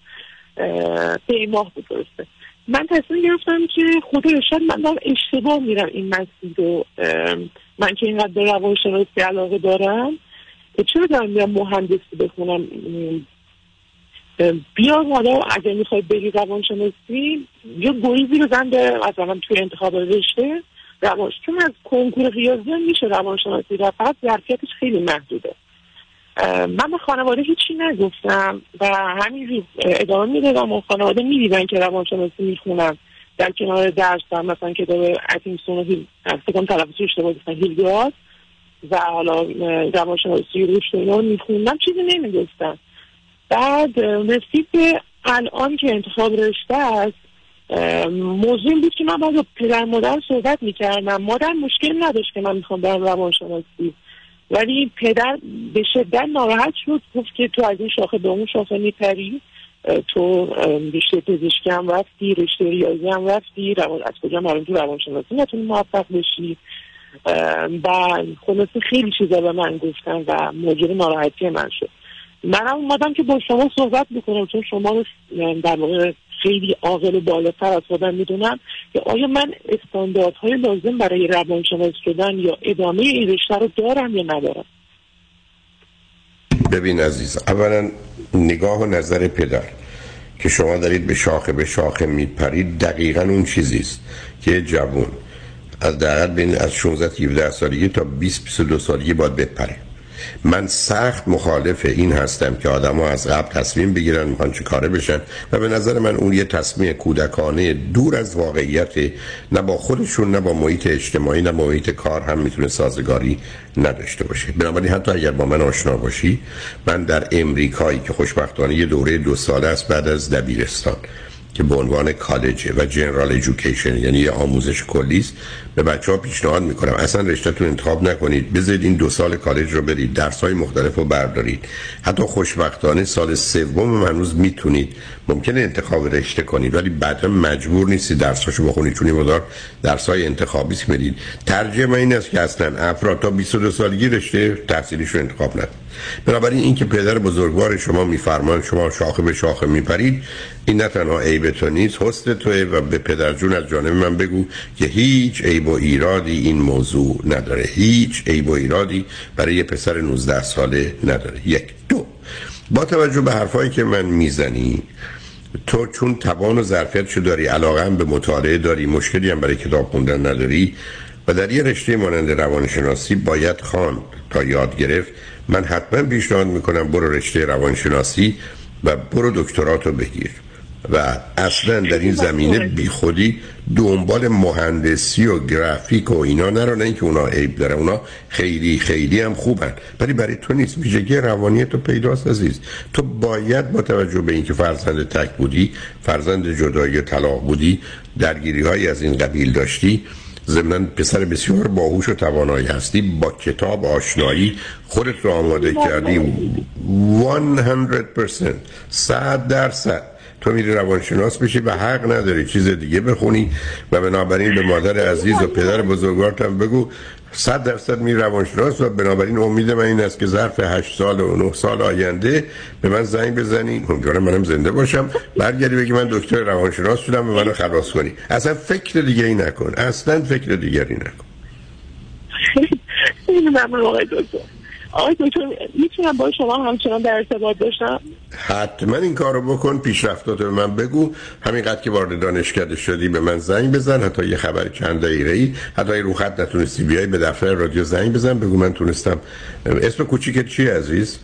دیماه بود درسته. من تصمیم گرفتم که خدا شاید من دارم اشتباه میرم این مسیر رو. من که اینقدر به روانشناسی علاقه دارم. چرا دارم میرم مهندسی بخونم؟ بیا حالا اگر می‌خوای بری روانشناسی یه گریزی بزن به مثلا توی انتخاب رشته روانش چون از کنکور ریاضی میشه روانشناسی و فقط ظرفیتش خیلی محدوده. من به خانواده هیچی نگفتم و همین ادامه می‌دادم و خانواده می‌دیدن که روانشناسی می‌خونم در کنار درس هم مثلا کتاب اتینسون و فکرم تلفظی اشتباه گفتن هیلگاز و حالا روانشناسی رشد اینا میخوندم چیزی نمی‌گفتم بعد رسید به الان که انتخاب رشته است موضوع بود که من باید پدر مادر صحبت می‌کردم. مادر مشکل نداشت که من می‌خوام برم روانشناسی ولی پدر به شدت ناراحت شد گفت که تو از این شاخه به اون شاخه میپری. تو رشته پزشکی هم رفتی رشته ریاضی هم رفتی روان از کجا معلوم تو روانشناسی نتونی موفق بشی. و خلاصه خیلی چیزا به من گفتن و موجود ناراحتی من شد. منم اومدم که با شما صحبت بکنم چون شما رو در واقع خیلی عاقل و بالاتر از خودم می‌دونم که آیا من استانداردهای لازم برای روانشناس شدن یا ادامه این رشته رو دارم یا ندارم؟ ببین عزیز اولا نگاه و نظر پدر که شما دارید به شاخه به شاخه میپرید دقیقا اون چیزی است که جوون از در بین از 16 17 سالگی تا 20 22 سالگی باید بپره. من سخت مخالف این هستم که آدم ها از قبل تصمیم بگیرن می‌خوان چه کاره بشن. و به نظر من اون یه تصمیم کودکانه دور از واقعیت نه با خودشون نه با محیط اجتماعی نه با محیط کار هم می‌تونه سازگاری نداشته باشه. بنابراین حتی اگر با من آشنا باشی من در امریکایی که خوشبختانه یه دوره دو ساله است بعد از دبیرستان. که به عنوان کالجه و جنرال ایژوکیشن یعنی یه آموزش کلی است به بچه ها پیشنهاد می‌کنم. اصلا رشتهتون انتخاب نکنید. بذارید این دو سال کالج رو برید. درس های مختلف رو بردارید. حتی خوشبختانه سال سوم هنوز می‌تونید. ممکنه انتخاب رشته کنید ولی بعدا مجبور نیستید درساشو بخونید. چون مدار درس های انتخابی بدید ترجمه این است که اصلا افراد تا 22 سالگی رشته تحصیلیش رو انتخاب نکنید بنابراین اینکه پدر بزرگوار شما میفرمان شما شاخه به شاخه میپرید این نه تنها عیب تو نیست حسن توه و به پدر جون از جانب من بگو که هیچ عیب و ایرادی این موضوع نداره. هیچ عیب و ایرادی برای یه پسر 19 ساله نداره. یک. دو. با توجه به حرفایی که من می‌زنی تو چون توان و ظرفیتشو داری علاقه به مطالعه داری مشکلی هم برای کتاب خوندن نداری و در یه رشته مانند روانشناسی باید خواند تا یاد گرفت من حتما پیشنهاد می‌کنم برو رشته روانشناسی و برو دکتراتو بگیر. و اصلا در این زمینه بیخودی دنبال مهندسی و گرافیک و اینا نرو نه اینکه اونا عیب داره اونا خیلی خیلی هم خوبن. ولی برای تو نیست ویژگی روانی تو پیداست عزیز. تو باید با توجه به اینکه فرزند تک بودی فرزند جدایی طلاق بودی درگیری های از این قبیل داشتی ضمن پسر بسیار باهوش و توانایی هستی با کتاب آشنایی خودت رو آماده کردی. 100% 100 درصد. تو میری روانشناس بشی و حق نداری چیز دیگه بخونی و بنابراین به مادر عزیز و پدر بزرگوارتم بگو صد درصد می روانشناس و بنابراین امید من این است که ظرف هشت سال و نه سال آینده به من زنگ بزنی امیدوارم منم زنده باشم. برگردی بگی من دکتر روانشناس شدم و منو خلاص کنی اصلا فکر دیگه ای نکن. اصلا فکر دیگری نکن. خیلی ممنون آقای دکتر. آقای دکتر می‌تونم با شما همچنان در ارتباط باشم؟ حتما این کارو بکن پیشرفتات به من بگو. همینقدر که وارد دانشکده شدی به من زنگ بزن حتی یه خبر چند دقیقه ای حتی رو خط نتونستی بیای به دفتر رادیو زنگ بزن بگو من تونستم. اسم کوچیکت چی عزیز؟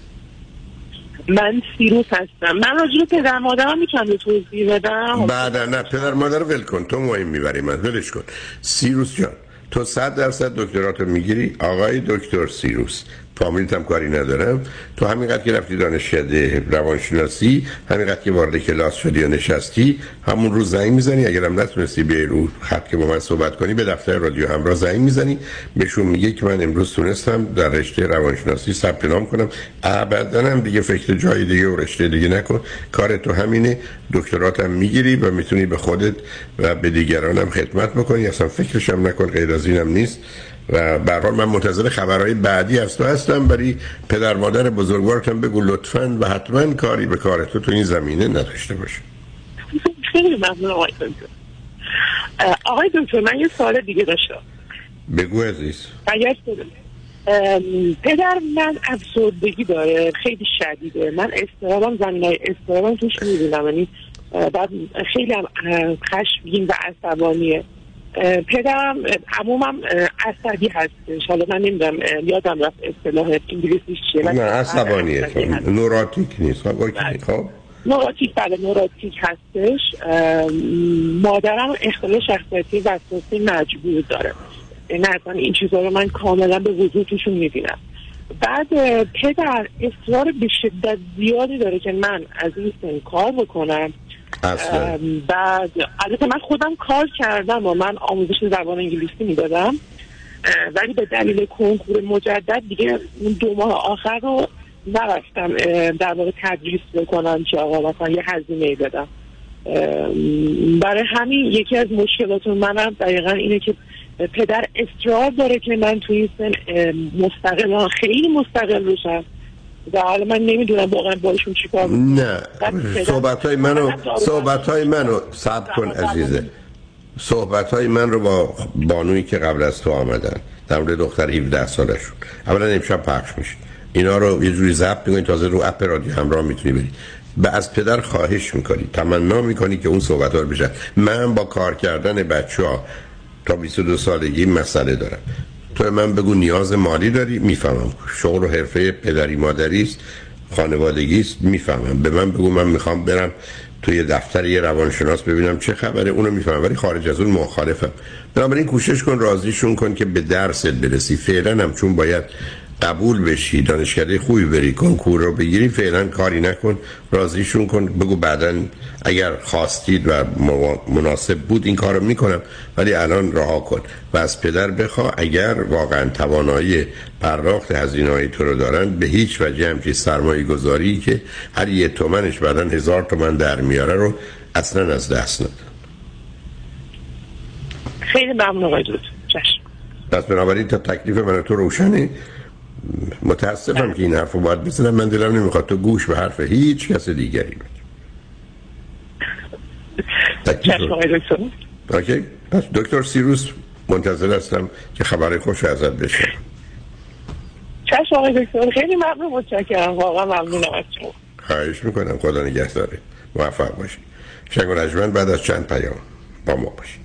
من سیروس هستم. من راجع پدر مادرم می‌تونم به توضیح بدم؟ بعد نه پدر مادر ول کن. تو مهم می‌بری من. ولش کن. سیروس جان تو صد درصد دکتراتو می‌گیری؟ آقای دکتر سیروس فامیلیت هم کاری ندارم تو همینقدر که رفتی دانشکده روانشناسی همینقدر که وارد کلاس شدی و نشستی همون روز زنگ می‌زنی. اگرم نتونستی بیای رو خط که با من صحبت کنی به دفتر رادیو همراه زنگ می‌زنی. بهشون میگه که من امروز تونستم در رشته روانشناسی ثبت نام کنم. ابدا هم دیگه فکر جای دیگه و رشته دیگه نکن. کار تو همینه. دکتراتم می‌گیری و می‌تونی به خودت و به دیگرانم خدمت بکنی. اصلا فکرشم نکن غیر از اینم نیست. و به من منتظر خبرهای بعدی از تو هستم. برای پدر مادر بزرگوارتم بگو لطفا و حتما کاری به کار تو تو این زمینه نداشته باشه. خیلی ممنون آقای دکتر. آقای دکتر من یه سوال دیگه داشتم. بگو عزیز. پدر من افسردگی داره خیلی شدیده. من استرابم زمین استرابم توش می‌بینم. یعنی بعد خیلی هم خشمگین و عصبانیه. پدرم عمومم عصبی هستش حالا من نمی‌دونم یادم رفت اصطلاح انگلیسیش چیه. نه عصبانیه. نوراتیک نیست. خب خب. نوراتیک بله نوراتیک هستش. مادرم اختلال شخصیتی وسواسی مجبور داره. نه اصلا این چیزها رو من کاملا به وضوح توشون می‌بینم. بعد پدر اصرار به شدت زیادی داره که من از این سن کار بکنم. بعد البته من خودم کار کردم و من آموزش زبان انگلیسی می‌دادم. ولی به دلیل کنکور مجدد دیگه اون دو ماه آخر رو نرفتم در واقع تدریس بکنم که آقا مثلا یه هزینه بدم. برای همین یکی از مشکلات منم دقیقا اینه که پدر اصرار داره که من توی سن مستقل خیلی مستقل بشم. و حالا من نمی‌دونم واقعا باشون چیکار نه. صحبت های منو صحبت های منو سب کن عزیزه. صحبت های من رو با بانویی که قبل از تو آمدن در مورد دختر 17 سالشون. اولا امشب پخش میشه. اینا رو یه جوری ضبط می‌کنی تازه رو اپ رادیو همراه می‌تونی بری. به از پدر خواهش می‌کنی تمنا می‌کنی که اون صحبت ها رو بشن من با کار کردن بچه ها تا 22 سالگی مسئله دارم. تو من بگو نیاز مالی داری؟ می‌فهمم. شغل و حرفه پدری مادری است خانوادگی است می‌فهمم. به من بگو من می‌خوام برم توی دفتر یه روانشناس ببینم چه خبره اونو می‌فهمم. ولی خارج از اون مخالفم. بنابراین کوشش کن راضیشون کن که به درست برسی. فعلا هم چون باید قبول بشی دانشکده خوبی بری کنکور رو بگیری فعلا کاری نکن راضیشون کن. بگو بعدا اگر خواستید و مناسب بود این کارو می‌کنم ولی الان رها کن. و از پدر بخوا اگر واقعا توانایی پرداخت هزینه تو رو دارن به هیچ وجه همچی سرمایه گذاری که هر یه تومنش بعدا هزار تومن در میاره رو اصلا از دست ندن خیلی ممنون آقای پس بنابراین تا تکلیف من تو روشنه. متاسفم که این حرف رو باید بزنم. من دلم نمی‌خواد تو گوش به حرف هیچ کس دیگری پس دکتر سیروس منتظر هستم که خبر خوش ازت بشه چشم آقای دکتر. خیلی ممنون متشکرم. واقعا ممنونم از شما. خواهش می‌کنم. خدا نگه داره موفق باشی. شنگ و بعد از چند پیام با ما باشید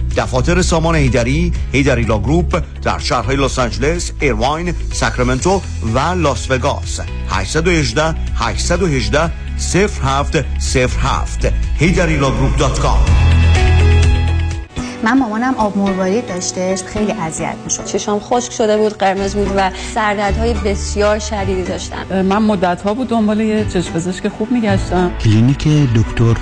دفاتر سامان حیدری حیدری Law Group در شهرهای لس آنجلس، ایرواین، ساکرامنتو و لاس وگاس. 818 818 0707 حیدری lawgroup.com من مامانم آب مروارید داشتش خیلی اذیت می‌شد. چشام خشک شده بود قرمز بود و سردردهای بسیار شدیدی داشتم. من مدت ها بود دنبال یه چشم پزشک خوب میگشتم. کلینیک دکتر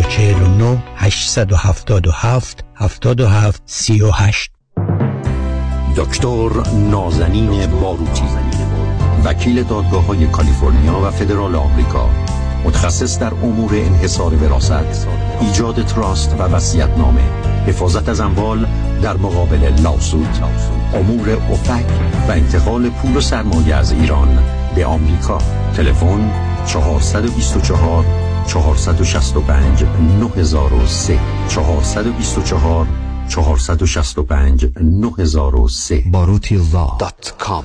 949 877 77 38 دکتر نازنین باروتی وکیل دادگاه های کالیفرنیا و فدرال آمریکا متخصص در امور انحصار وراثت ایجاد تراست و وصیت نامه حفاظت از اموال در مقابل لاسود امور افک و انتقال پول و سرمایه از ایران به آمریکا. تلفن 424 465 9003 424 465 9003 باروتی law dot com.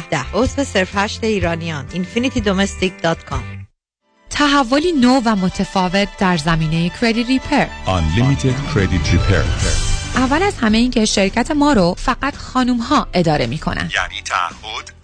ده. ده عضو صرف هشت ایرانیان infinitydomestic.com تحولی نو و متفاوت در زمینه کردیت ریپر Unlimited Credit Repair. اول از همه این که شرکت ما رو فقط خانوم ها اداره می کنن. یعنی تعهد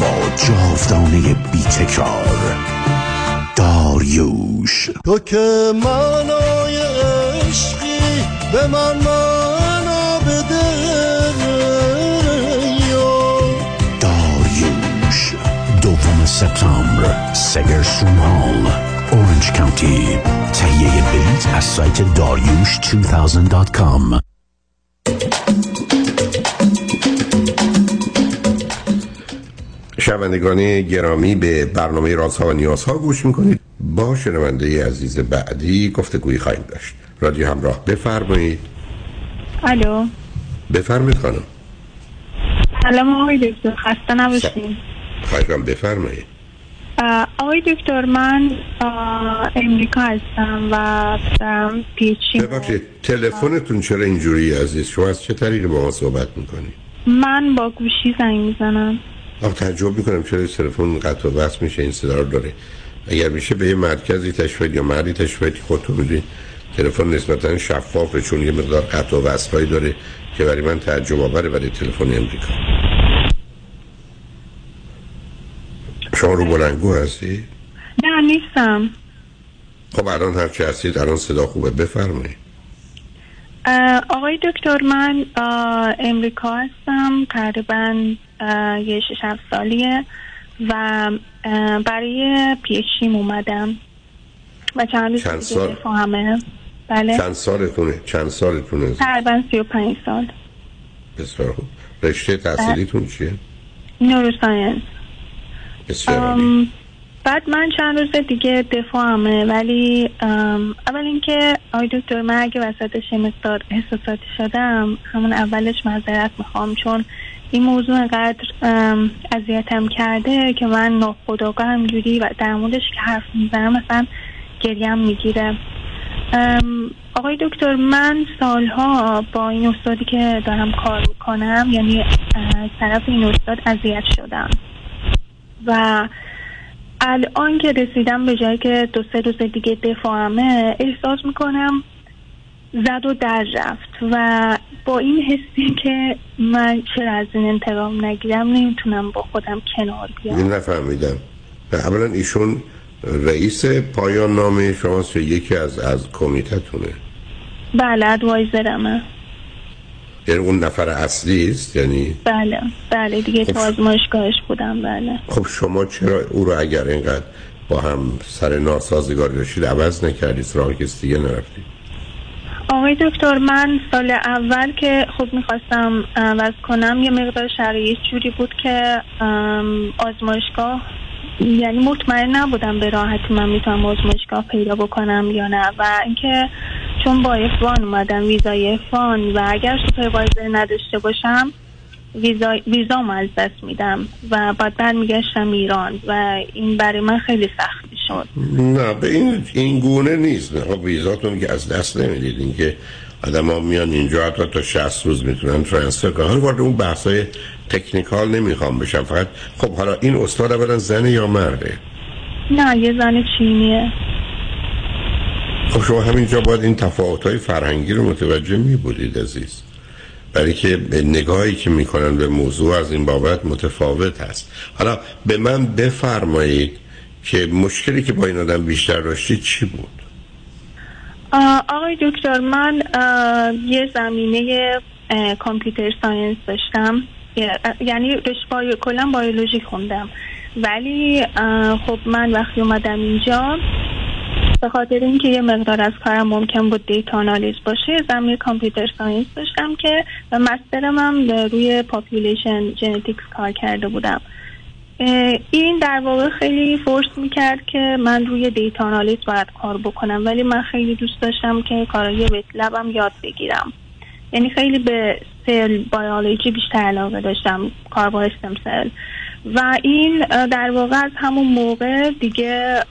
با جاودانه بی تکرار داریوش. تو که منای عشقی به من معنا بده. داریوش. دوم سپتامبر سگرستروم هال اورنج کانتی. تهیه بلیت از سایت داریوش 2000.com شنوندگان گرامی به برنامه رازها و نیازها گوش می‌کنید. با شنونده عزیز بعدی گفتگویی خواهیم داشت. رادیو همراه بفرمایید. الو. بفرمایید خانم. سلام آقای دکتر خسته نباشین. خواهشم بفرمایید. آقای دکتر من امریکا هستم و دارم پیچی. ببخشید تلفنتون چرا اینجوری عزیز؟ شما از چه طریقی با ما صحبت می‌کنید؟ من با گوشی زنگ می‌زنم. آخه تعجب می‌کنم چرا تلفن قطع و وصل میشه این صدا رو داره. اگر میشه به یه مرکزی تشفید یا محلی تشفید که خودتون می‌دونید تلفن نسبتا شفافه چون یه مقدار قطع و وصلایی داره که برای من تعجب آوره برای تلفن امریکا. شما رو بلنگو هستی؟ نه نیستم. خب الان هرچی هستید الان صدا خوبه. بفرمایید. آقای دکتر من امریکا هستم تقریبا یه شش هفت سالیه و برای پیشیم اومدم و چند روز چند سال؟ بفهمه بله چند سالتونه؟ چند سالتونه؟ تقریبا سی و پنج سال بسیار خوب رشته تحصیلیتون چیه؟ نوروساینس بسیار بعد من چند روز دیگه دفاعمه ولی اول اینکه آقای دکتر من اگه وسطش مقدار احساساتی شدم همون اولش معذرت می‌خوام چون این موضوع انقدر اذیتم کرده که من ناخداگاه همجوری و در موردش که حرف می‌زنم مثلا گریم می‌گیره. آقای دکتر من سالها با این استادی که دارم کار می‌کنم یعنی طرف این استاد اذیت شدم. و الان که رسیدم به جایی که دو سه روز دیگه دفاعمه احساس می‌کنم زد و در رفت و با این حسی که من چرا از این انتقام نگیرم نمی‌تونم با خودم کنار بیام. این نفهمیدم. اولا ایشون رئیس پایان نامه شماست یکی از از کمیتتونه. بله ادوایزرمه یعنی اون نفر اصلی است یعنی بله بله دیگه تو خب. آزمایشگاهش بودم بله خب شما چرا او رو اگر اینقدر با هم سر ناسازگاری داشتید عوض نکردید سراغ کسی دیگه نرفتید آقای دکتر من سال اول که خب می‌خواستم عوض کنم یه مقدار شرایط جوری بود که آزمایشگاه یعنی مطمئن نبودم به راحتی من می‌تونم آزمایشگاه پیدا بکنم یا نه و اینکه چون با افوان اومدم ویزای افوان و اگر سوپروایزر نداشته باشم ویزا ویزام از دست میدم و بعد برمیگشتم ایران و این برای من خیلی سخت شد نه به این این گونه نیست. خب ویزاتون که از دست نمی‌دید. اینکه آدم ها میان اینجا حتی تا 60 روز می‌تونن ترانسفر کنن. حالا وارد اون بحث های تکنیکال نمی‌خوام بشم. فقط خب حالا این استاد اولا زنه یا مرده؟ نه یه زن چینیه. خب شما همینجا باید این تفاوت های فرهنگی رو متوجه می بودید عزیز. برای که نگاهی که می‌کنن به موضوع از این بابت متفاوت هست. حالا به من بفرمایید که مشکلی که با این آدم بیشتر داشتید چی بود؟ آقای دکتر من یه زمینه computer science داشتم. یعنی رشته bio کلا بیولوژی خوندم. ولی خب من وقتی اومدم اینجا به خاطر اینکه یه مقدار از کارم ممکن بود data آنالیز باشه زمینه computer science داشتم که و master م هم روی population genetics کار کرده بودم. این در واقع خیلی force می‌کرد که من روی data آنالیز باید کار بکنم ولی من خیلی دوست داشتم که کارهای wet یاد بگیرم. یعنی خیلی به سل بیولوژی بیشتر علاقه داشتم کار با استم سل و این در واقع از همون موقع دیگه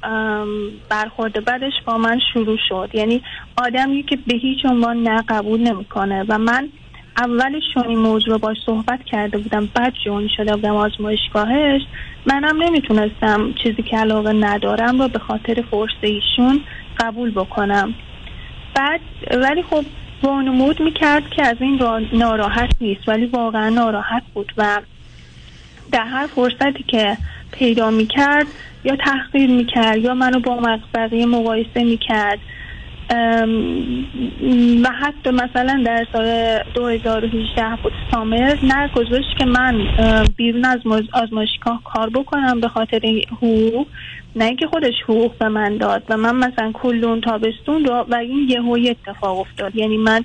برخورد بعدش با من شروع شد. یعنی آدمی که به هیچ عنوان نه قبول نمی‌کنه و من اولش چون این موضوع رو باش صحبت کرده بودم بعد جون شده بودم آزمایشگاهش. منم نمی‌تونستم چیزی که علاقه ندارم رو به خاطر فرس ایشون قبول بکنم. بعد ولی خب وانمود می‌کرد که از این را- ناراحت نیست ولی واقعا ناراحت بود و در هر فرصتی که پیدا می‌کرد یا تحقیر می‌کرد یا منو با مقبقیه مقایسه می‌کرد. و حتی مثلا در سال 2018 بود سامر نگذاشت که من بیرون از آزمایشگاه کار بکنم به خاطر حقوق. نه اینکه خودش حقوق به من داد و من مثلا کل اون تابستون رو و این یه اتفاق افتاد. یعنی من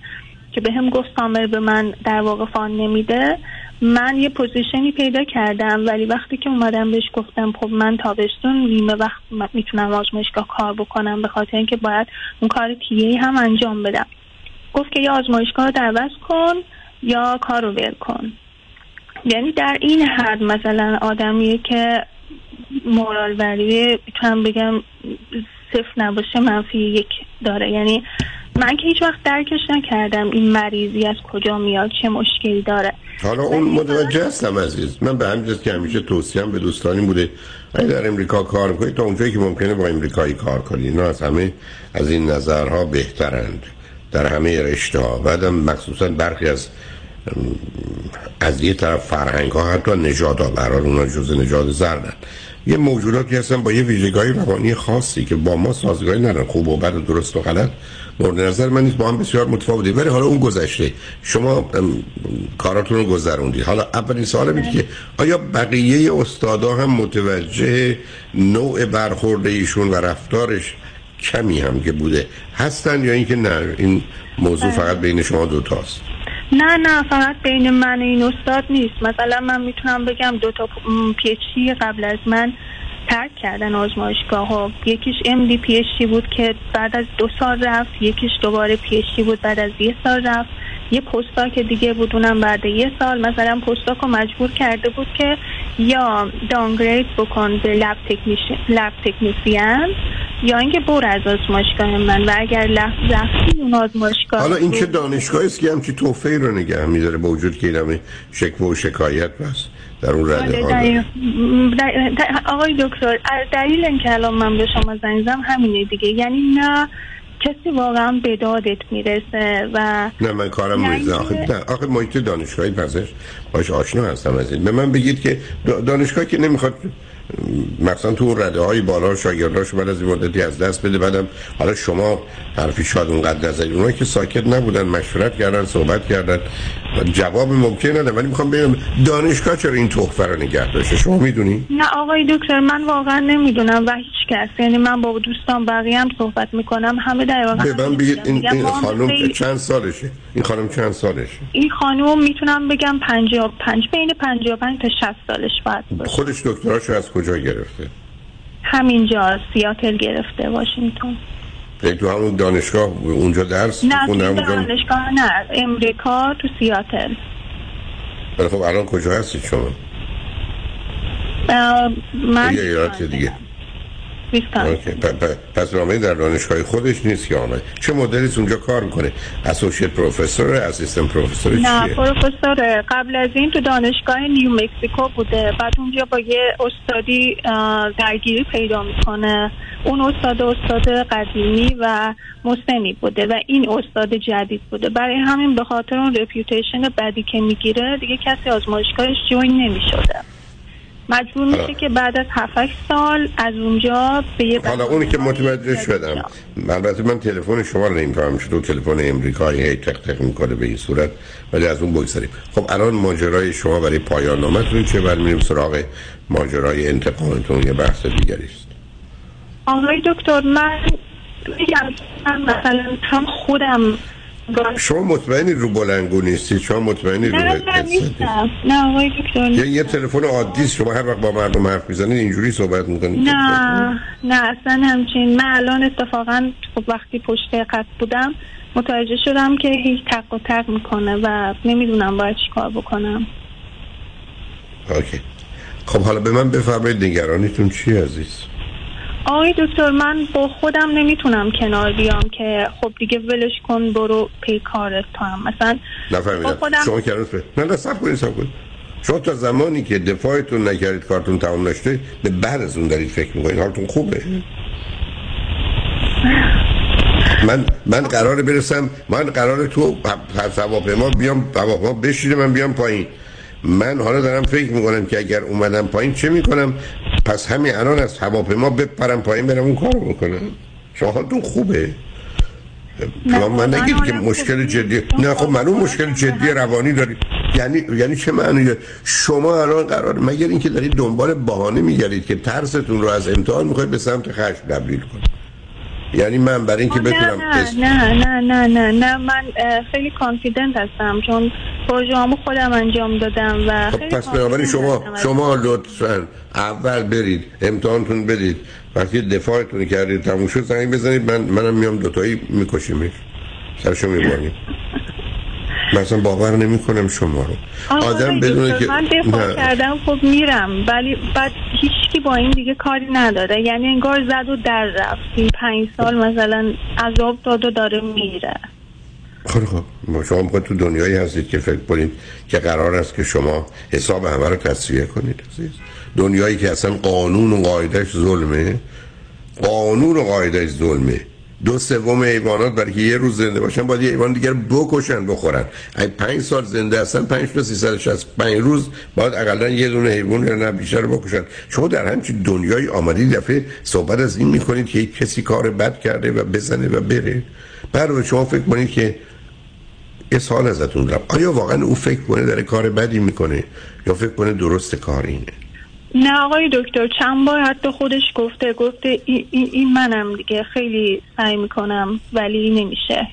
که به هم گفت سامر به من در واقع فان نمیده من یه پوزیشنی پیدا کردم ولی وقتی که اومدم بهش گفتم خب من تابستون نیمه وقت می‌تونم آزمایشگاه کار بکنم به خاطر اینکه باید اون کار تیه هم انجام بدم. گفت که یا آزمایشگاه رو دعوت کن یا کار رو ول کن. یعنی در این حد مثلا آدمیه که مورال ولیو می‌تونم بگم صفر نباشه منفی یک داره. یعنی من که هیچ وقت درکش نکردم این مریضی از کجا میاد چه مشکلی داره. حالا اون متوجه هستم عزیز. من به همین که همیشه توصیم به دوستانی بوده. اگه در امریکا کار کنید تا اونجایی که ممکنه با امریکایی کار کنید اینا از همه از این نظرها بهترند. در همه رشته ها بعدم مخصوصا برخی از از یه طرف فرهنگ ها حتی نژاد ها برای اونا جز نژاد زردن یه موجوداتی هستن با یه ویژگاهی روانی خاصی که با ما سازگاری ندارن. خوب و بد و درست و غلط. مورد نظر من نیست با هم بسیار متفاوتی ولی حالا اون گذشته. شما کاراتون رو گذروندید. حالا اولین سوال اینه که آیا بقیه استادا هم متوجه نوع برخورد ایشون و رفتارش کمی هم که بوده هستن یا اینکه نه؟ این موضوع فقط بین شما دوتاست نه نه فقط بین من و این استاد نیست. مثلا من می‌تونم بگم دو تا پیچی قبل از من ترک کردن آزمایشگاه ها. یکیش ام دی بود که بعد از دو سال رفت یکیش دوباره پی بود بعد از یه سال رفت. یه پستاک دیگه بود اونم بعد یه سال. مثلا پستاک رو مجبور کرده بود که یا دانگرید بکن به لب, لب تکنیسیان یا اینکه بر از آزمایشگاه من. و اگر رفتی اون آزمایشگاه حالا این چه دانشگاهی است که همچی توفه رو نگه میداره با وجود که این شکوه و شکایت بست در اون رده آره، آقای دکتر دلیل اینکه الان من به شما زنگ همینه دیگه. یعنی نه کسی واقعا به دادت می‌رسه و نه من کارم می‌رسه آخه نه آخه محیط دانشگاهی پزشک باش آشنا هستم از این. به من بگید که دانشگاه که نمی‌خواد مثلا تو رده های بالا شاگرداش بعد از این مدتی از دست بده. بعدم حالا شما حرفی شاد اونقدر نزدید اونایی که ساکت نبودن مشورت کردن صحبت کردن جواب ممکن نده ولی می‌خوام ببینم دانشگاه چرا این تحفه رو نگه داشته؟ شما می‌دونی؟ نه آقای دکتر من واقعا نمی‌دونم. و هیچ کس. یعنی من با دوستان بقیه هم صحبت می‌کنم. همه در واقع من بگید این, این خانم چند سالشه؟ این خانم چند سالشه؟ این خانم می‌تونم بگم 55 بین 55 تا 60 سالش باید خودش دکتراشو از کجا گرفته؟ همینجا سیاتل گرفته واشنگتن. یعنی تو همون دانشگاه اونجا درس نه تو دانشگاه نه امریکا تو سیاتل. خب الان کجا هستی شما؟ من یه دیگه. پس رامه در دانشگاه خودش نیست که آمد چه مدلی اونجا کار می‌کنه؟ associate professor assistant professor نه پروفسور قبل از این تو دانشگاه نیو مکسیکو بوده. بعد اونجا با یه استادی درگیری پیدا می‌کنه. اون استاد استاد قدیمی و مسنی بوده و این استاد جدید بوده. برای همین به خاطر اون reputation بدی که می‌گیره دیگه کسی آزمایشگاهش join نمی‌شده. مجبور میشه که بعد از 7 سال از اونجا به یه حالا اونی که متوجه شدم البته من تلفن شما رو نمی‌فهمم شده تلفن امریکایی هی تق تق می‌کنه به این صورت ولی از اون بگذاریم. خب الان ماجرای شما برای پایان نامتون چه؟ برای میریم سراغ ماجرای انتقامتون یه بحث دیگری است. آقای دکتر من مثلا هم خودم شما مطمئنی رو بلنگو نیستی؟ شما مطمئنی رو نه نه آقای دکتر. یه, یه تلفن عادی شما هر وقت با مردم حرف می‌زنید اینجوری صحبت می‌کنید. نه نه اصلا همچین. من الان اتفاقا خب وقتی پشت قط بودم متوجه شدم که هیچ تق و تق می‌کنه و نمی‌دونم باید چیکار بکنم. اوکی. خب حالا به من بفرمایید نگرانیتون چی عزیز؟ آقای دکتر من با خودم نمی‌تونم کنار بیام که خب دیگه ولش کن برو پی کارت تو هم. مثلا نفهمیدم. خودم... شما کنار نه نه سب کنید سب کنید. شما تا زمانی که دفاعتون نکردید کارتون تمام نشده به بعد از اون دارید فکر می‌کنید. حالتون خوبه؟ من من قرار برسم من قرار تو هواپیما بیام هواپیما بشینه من بیام پایین. من حالا دارم فکر می‌کنم که اگر اومدم پایین چه می‌کنم؟ پس همین الان از هواپیما بپرم پایین برم اون کارو می‌کنم شما حالتون خوبه. نه من نگید که مشکل جدی نه خب من اون مشکل جدی روانی داری یعنی یعنی چه معنی؟ شما الان قرار مگر اینکه دارید دنبال بهانه میگردید که ترستون رو از امتحان می‌خواید به سمت خشم تبدیل کنید. یعنی من برای اینکه بتونم نه نه نه نه نه نه. من خیلی کانفیدنت هستم چون پروژه‌امو خودم انجام دادم و خب پس بنابراین شما شما لطفا اول برید امتحانتون بدید. وقتی دفاعتون کردید تموم شد زنگ بزنید. من منم میام دوتایی میکشیمش. سرشو می‌بریم. مثلا باور نمی کنم شما رو. آدم بدونه که من دفاع کردم خب میرم ولی بعد هیچکی با این دیگه کاری نداره. یعنی انگار زد و در رفت. این پنج سال مثلا عذاب داد و داره میره. خب خب شما باید تو دنیایی هستید که فکر کنید که قرار است که شما حساب همه رو تصویه کنید عزیز. دنیایی که اصلا قانون و قاعدش ظلمه. قانون و قاعدش ظلمه. دو سوم حیوانات برای که یه روز زنده باشن باید یه حیوان دیگر بکشن بخورن. اگه پنج سال زنده هستن پنج تا پنج روز باید اقلا یه دونه حیوان یا نه بیشتر بکشن. شما در همچین دنیای آمدید دفعه صحبت از این می‌کنید که کسی کار بد کرده و بزنه و بره. برای شما فکر کنید که یه سال ازتون رفت آیا واقعا او فکر کنه داره کار بدی می‌کنه یا فکر کنه درست کار اینه؟ نه آقای دکتر چند بار حتی خودش گفته گفته این, این منم دیگه خیلی سعی می‌کنم ولی نمیشه.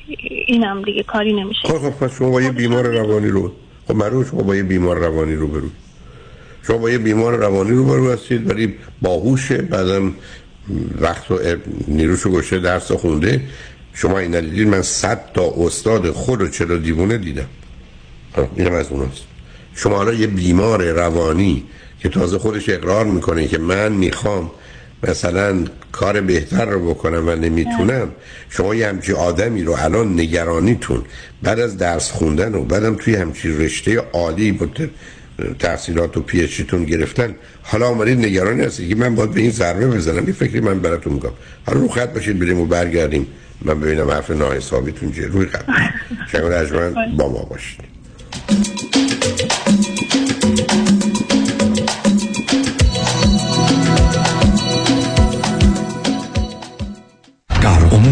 اینم دیگه کاری نمیشه. خب خب پس شما با یه بیمار روانی رو خب مرو شما با یه بیمار روانی رو برو. شما با یه بیمار روانی رو برو هستید ولی باهوشه. بعدم وقت و نیروشو گوشه درس خونده. شما این ندیدید من صد تا استاد خود و چرا دیوونه دیدم؟ خب، اینم از اوناست. شما حالا یه بیمار روانی که تازه خودش اقرار می‌کنه که من می‌خوام مثلا کار بهتر رو بکنم و نمی‌تونم شما یه همچی آدمی رو الان نگرانیتون بعد از درس خوندن و بعدم توی همچی رشته عالی بود تحصیلات و پیشتون گرفتن حالا آمدید نگرانی هستید که من باید به این ضربه بزنم یه فکری من براتون میگم حالا رو خط باشید بریم و برگردیم. من ببینم حرف ناحسابیتون چیه. روی خط شما با ما باشید.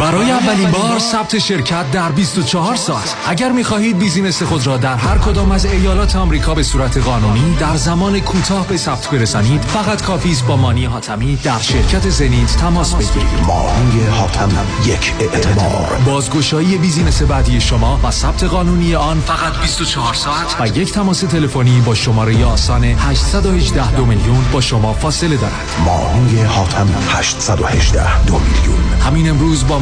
برای اولین بار ثبت شرکت در 24 ساعت. اگر می‌خواهید business خود را در هر کدام از ایالات آمریکا به صورت قانونی در زمان کوتاه به ثبت برسانید فقط کافی است با مانی حاتمی در شرکت زنیت تماس بگیرید. مانی حاتم یک اعتبار بازگشایی business بعدی شما و ثبت قانونی آن فقط 24 ساعت و یک تماس تلفنی با شماره آسان 818 دو میلیون با شما فاصله دارد. مانی حاتم 818 دو میلیون. همین امروز با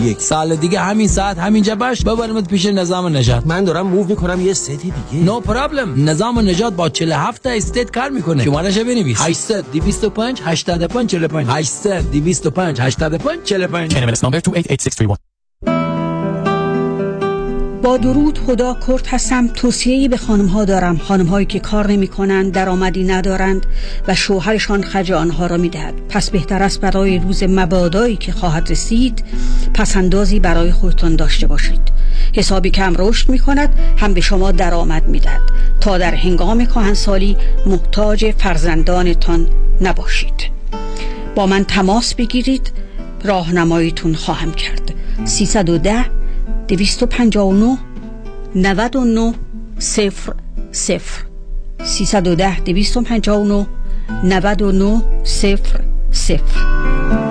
یک سال دیگه همین ساعت همینجا باش ببرمت پیش نظام نجات من دارم موو می‌کنم یه ستی دیگه. نو no پرابلم نظام نجات با 47 تا استیت کار می‌کنه. شمارش بنویس. 800 225 85 45 800 225 85 45 NMLS number 288631 با درود خدا کرد هستم. توصیه‌ای به خانم ها دارم. خانم هایی که کار نمی کنند درآمدی ندارند و شوهرشان خرج آنها را می پس بهتر است برای روز مبادایی که خواهد رسید پسندازی برای خودتان داشته باشید. حسابی کم رشد می کند هم به شما درآمد می دهد تا در هنگام کهنسالی محتاج فرزندانتان نباشید. با من تماس بگیرید. راهنماییتون خواهم کرد. 310 259 99 صفر صفر. 310 259 99 صفر صفر.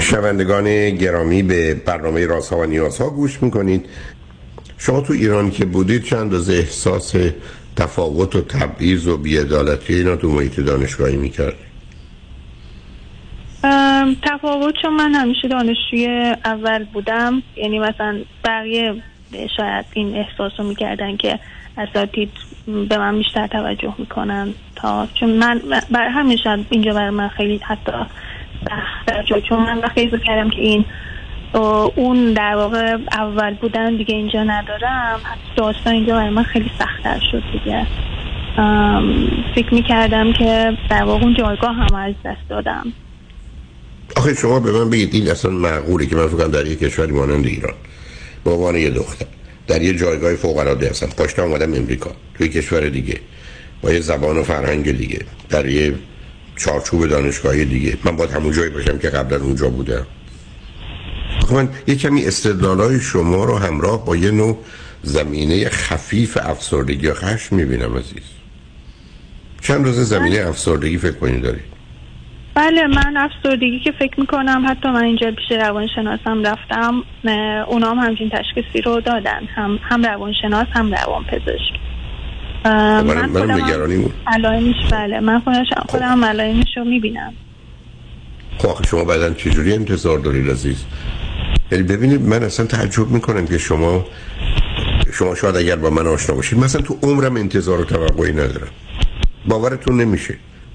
شنوندگان گرامی به برنامه رازها و نیازها گوش می‌کنید. شما تو ایران که بودید چند از احساس تفاوت و تبعیض و بیعدالتی اینا تو محیط دانشگاهی می‌کرد تفاوت چون من همیشه دانشجوی اول بودم. یعنی مثلا بقیه شاید این احساس رو می‌کردن که اساتید به من بیشتر توجه می‌کنن تا چون من بر همین شاید اینجا برای من خیلی حتی سخت چون من وقتی کردم که این اون در واقع اول بودن دیگه اینجا ندارم داستان اینجا برای من خیلی سختتر شد دیگه. فکر می‌کردم که در واقع اون جایگاه هم از دست دادم. آخه شما به من بگید این اصلا معقوله که من فکرم در یک کشوری مانند ایران. به عنوان یه دختر. در یه جایگاه فوق العاده هستم پاشت آمدم امریکا. توی کشور دیگه. با یه زبان و فرهنگ دیگه. در یه چارچوب دانشگاهی دیگه. من باید همون جایی باشم که قبلا اونجا بودم. من یه کمی استدلالای شما رو همراه با یه نوع زمینه خفیف افسردگی و خشم می‌بینم عزیز. چند روز زمینه افسردگی فکر کنید دارید بله من افسردگی که فکر می‌کنم حتی من اینجا پیش روانشناسم رفتم اونا هم همچین تشخیصی رو دادن هم, هم روانشناس هم روان پزشک من خودم علائمش بله من خودم خودم علائمش رو می‌بینم. خب شما بعدا چجوری انتظار دارید عزیز؟ یعنی ببینید من اصلا تعجب می‌کنم که شما شما شاید اگر با من آشنا باشید مثلا تو عمرم انتظار و توقعی ندارم. باورتون نمیشه.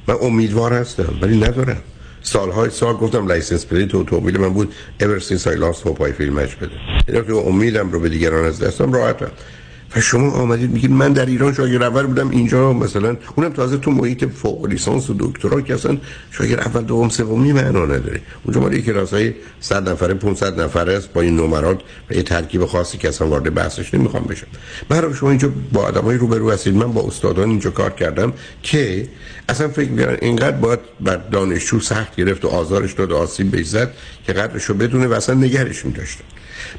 من امیدوار هستم ولی ندارم. سالهای سال گفتم license plate اتومبیل من بود ever since I lost hope I feel much better. یعنی که امیدم رو به دیگران از دستم راحتم. و شما آمدید میگید من در ایران شاگرد اول بودم اینجا مثلا اونم تازه تو محیط فوق لیسانس و دکترا که اصلا شاگرد اول دوم سومی معنا نداره. اونجا مال کلاس های 100 نفره 500 نفره است با این نمرات و یه ترکیب خاصی که اصلا وارد بحثش نمی‌خوام بشم. برای شما اینجا با آدمای روبرو هستید. من با استادان اینجا کار کردم که اصلا فکر می‌کنن اینقدر باید بر دانشجو سخت گرفت و آزارش داد و آسیب بهش زد که قدرشو بدونه و اصلا نگرش می‌داشتن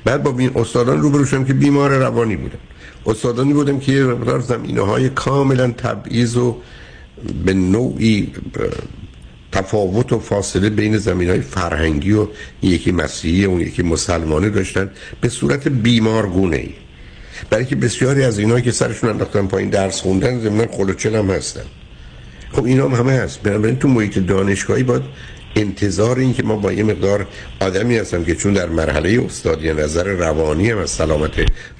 بعد با این استادان روبرو شدم که بیمار روانی بودن. استادانی بودم که مقدار زمینه های کاملا تبعیض و به نوعی تفاوت و فاصله بین زمین های فرهنگی و یکی مسیحی و یکی مسلمانه داشتن به صورت بیمارگونه ای برای که بسیاری از اینا که سرشون انداختن پایین درس خوندن زمین خلوچل هم هستن. خب اینا هم همه هست. بنابراین تو محیط دانشگاهی باید انتظار این که ما با یه مقدار آدمی هستم که چون در مرحله استادی نظر روانی هم از سلامت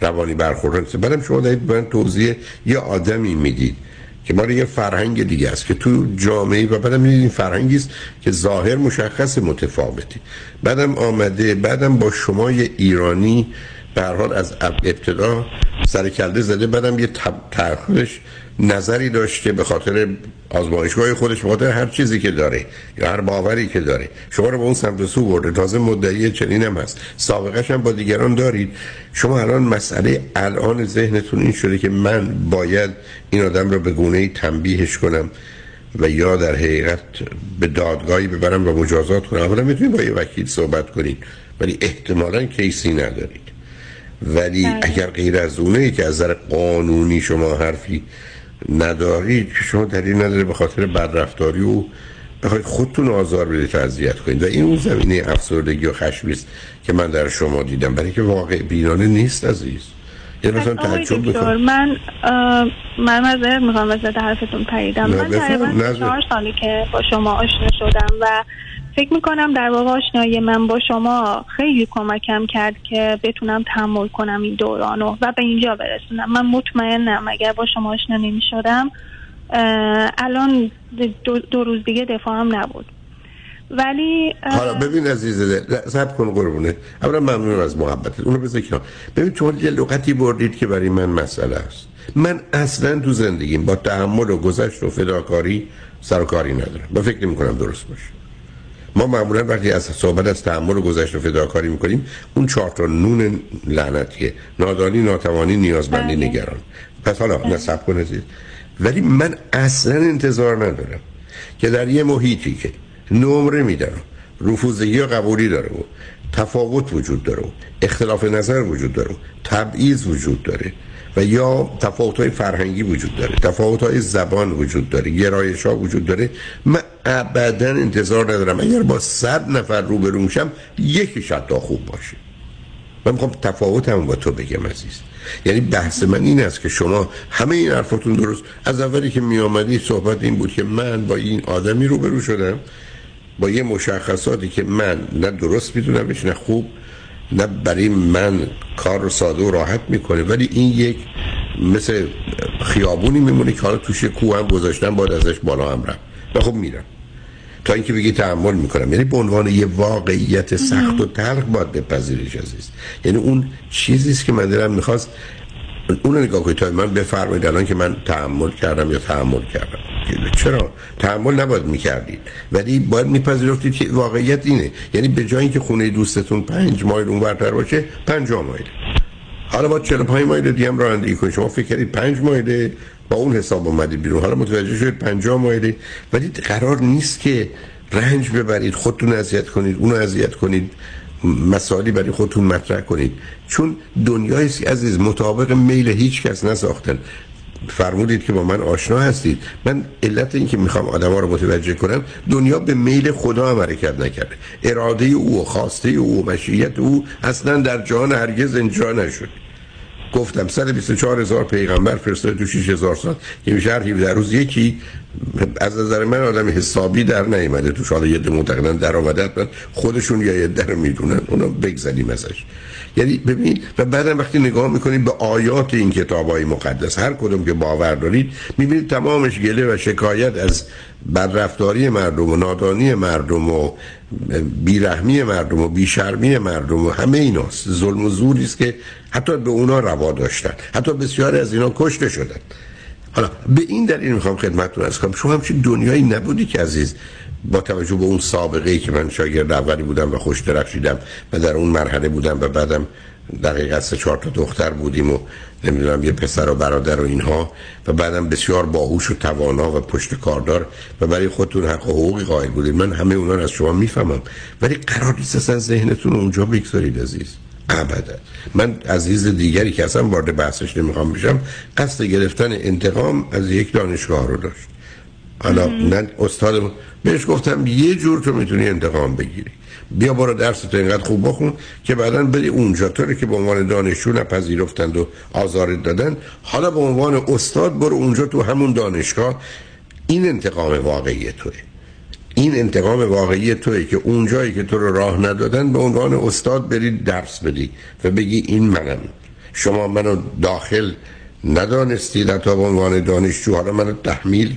روانی برخوردن بعدم شما دارید من توضیح یه آدمی می‌دید که ما یه فرهنگ دیگه است که تو جامعه و بعدم این فرهنگی است که ظاهر مشخص متفاوتی بعدم آمده بعدم با شما یه ایرانی به حال از ابتدا سر کلده زده بعدم یه ترخش نظری داشته به خاطر آزمایشگاه خودش به خاطر هر چیزی که داره یا هر باوری که داره. شما رو به اون سمت سو برده. تازه مدعی چنین هم هست. سابقش هم با دیگران دارید. شما الان مسئله الان ذهنتون این شده که من باید این آدم رو به گونه تنبیهش کنم و یا در حقیقت به دادگاهی ببرم و مجازات کنم اولا می‌تونید با یه وکیل صحبت کنید ولی احتمالا کیسی ندارید. ولی بله. اگر غیر از اونه که از نظر قانونی شما حرفی ندارید که شما دلیل نداره به خاطر بدرفتاری و بخواید خودتون آزار بدید اذیت کنید. و این اون زمینه افسردگی و خشمی است که من در شما دیدم. برای که واقع بینانه نیست عزیز. یعنی مثلا تعجب بکن من من مذارت می‌خوام وسط حرفتون پریدم. من تقریبا چهار سالی که با شما آشنا شدم و فکر می‌کنم در واقع آشنایی من با شما خیلی کمکم کرد که بتونم تحمل کنم این دورانو و به اینجا برسونم. من مطمئنم اگر با شما آشنا نمی‌شدم الان دو, دو روز دیگه دفاعم نبود. ولی حالا ببین عزیزه سب کن قربونه. اولا ممنون از محبتت. اونو بذار کنار. ببین شما یه لغتی بردید که برای من مسئله است. من اصلا تو زندگیم با تحمل و گذشت و فداکاری سرکاری ندارم. با فکر نمی کنم درست باشه. ما معمولا وقتی از صحبت از تحمل و گذشت و فداکاری می‌کنیم اون چهار تا نون لعنتیه. نادانی ناتوانی نیازمندی بله. نگران. پس حالا نصب کن عزیز ولی من اصلا انتظار ندارم که در یه محیطی که نمره میدن رفوزگی یا قبولی داره و تفاوت وجود داره و اختلاف نظر وجود داره و تبعیض وجود داره و یا تفاوت های فرهنگی وجود داره تفاوت های زبان وجود داره گرایش ها وجود داره. من ابدا انتظار ندارم اگر با صد نفر رو شم یکی تا خوب باشه. من می‌خوام تفاوتم با تو بگم عزیز. یعنی بحث من این است که شما همه این حرفاتون درست. از اولی که می آمدی صحبت این بود که من با این آدمی روبرو شدم با یه مشخصاتی که من نه درست میدونمش نه خوب. نه برای من کار رو ساده و راحت می‌کنه ولی این یک مثل خیابونی میمونه که حالا توش کوه هم گذاشتن باید ازش بالا هم رفت. و خب میرم. تا اینکه بگی تحمل می‌کنم. یعنی به عنوان یه واقعیت سخت و تلخ باید بپذیریش عزیز. یعنی اون چیزی است که من دلم می‌خواست اون نگاه کنید. من بفرمایید الان که من تحمل کردم یا تحمل کردم. چرا؟ تحمل نباید می‌کردید. ولی باید میپذیرفتید که واقعیت اینه. یعنی به جای اینکه خونه دوستتون پنج مایل اونورتر باشه پنج مایل. حالا با 45 مایل دیگه هم رانندگی کنید. شما فکر کردید 5 مایل با اون حساب اومدید بیرون. حالا متوجه شدید 50 مایل. ولی قرار نیست که رنج ببرید خودتون اذیت کنید اونو اذیت کنید. مسائلی برای خودتون مطرح کنید. چون دنیایی است عزیز مطابق میل هیچ کس نساختن. فرمودید که با من آشنا هستید. من علت این که می‌خوام آدم ها رو متوجه کنم دنیا به میل خدا هم حرکت نکرده. اراده او و خواسته او و مشیت او اصلا در جهان هرگز انجا نشد. گفتم 124 هزار پیغمبر فرستاده تو 6 هزار سال. که میشه هر 17 روز یکی از نظر من آدم حسابی در نیامده تو حالا یه معتقدن در آمده خودشون یا یه در می‌دونن. اونا بگذاریم ازش. یعنی ببینید و بعدم وقتی نگاه می‌کنید به آیات این کتاب های مقدس هر کدوم که باور دارید می‌بینید تمامش گله و شکایت از بدرفتاری مردم و نادانی مردم و بیرحمی مردم و بیشرمی مردم و همه ایناست. ظلم و زوری است که حتی به اونا روا داشتن. حتی بسیاری از اینا کشته شدن. حالا به این دلیل می‌خوام خدمتتون از کنم. شما همچین دنیایی نبودی که عزیز با توجه به اون سابقه ای که من شاگرد اولی بودم و خوش درخشیدم و در اون مرحله بودم و بعدم دقیقا سه چهار تا دختر بودیم و نمی‌دونم یه پسر و برادر و اینها و بعدم بسیار باهوش و توانا و پشت کاردار و برای خودتون حق و حقوقی قائل بودید. من همه اونا از شما می‌فهمم. ولی قرار نیست اصلا ذهنتون اونجا بگذارید عزیز. ابدا. من عزیز دیگری که اصلا وارد بحثش نمی‌خوام بشم قصد گرفتن انتقام از یک دانشگاه رو داشت. حالا من استاد بهش گفتم یه جور تو می‌تونی انتقام بگیری. بیا برو درس تو اینقدر خوب بخون که بعدا بری اونجا. طوری که به عنوان دانشجو نپذیرفتند و آزارت دادن حالا به عنوان استاد برو اونجا تو همون دانشگاه. این انتقام واقعی توه. این انتقام واقعی توی که اونجایی که تو رو راه ندادن به عنوان استاد بری درس بدی و بگی این منم. شما منو داخل ندانستید تا به عنوان دانشجو. حالا منو تحمیل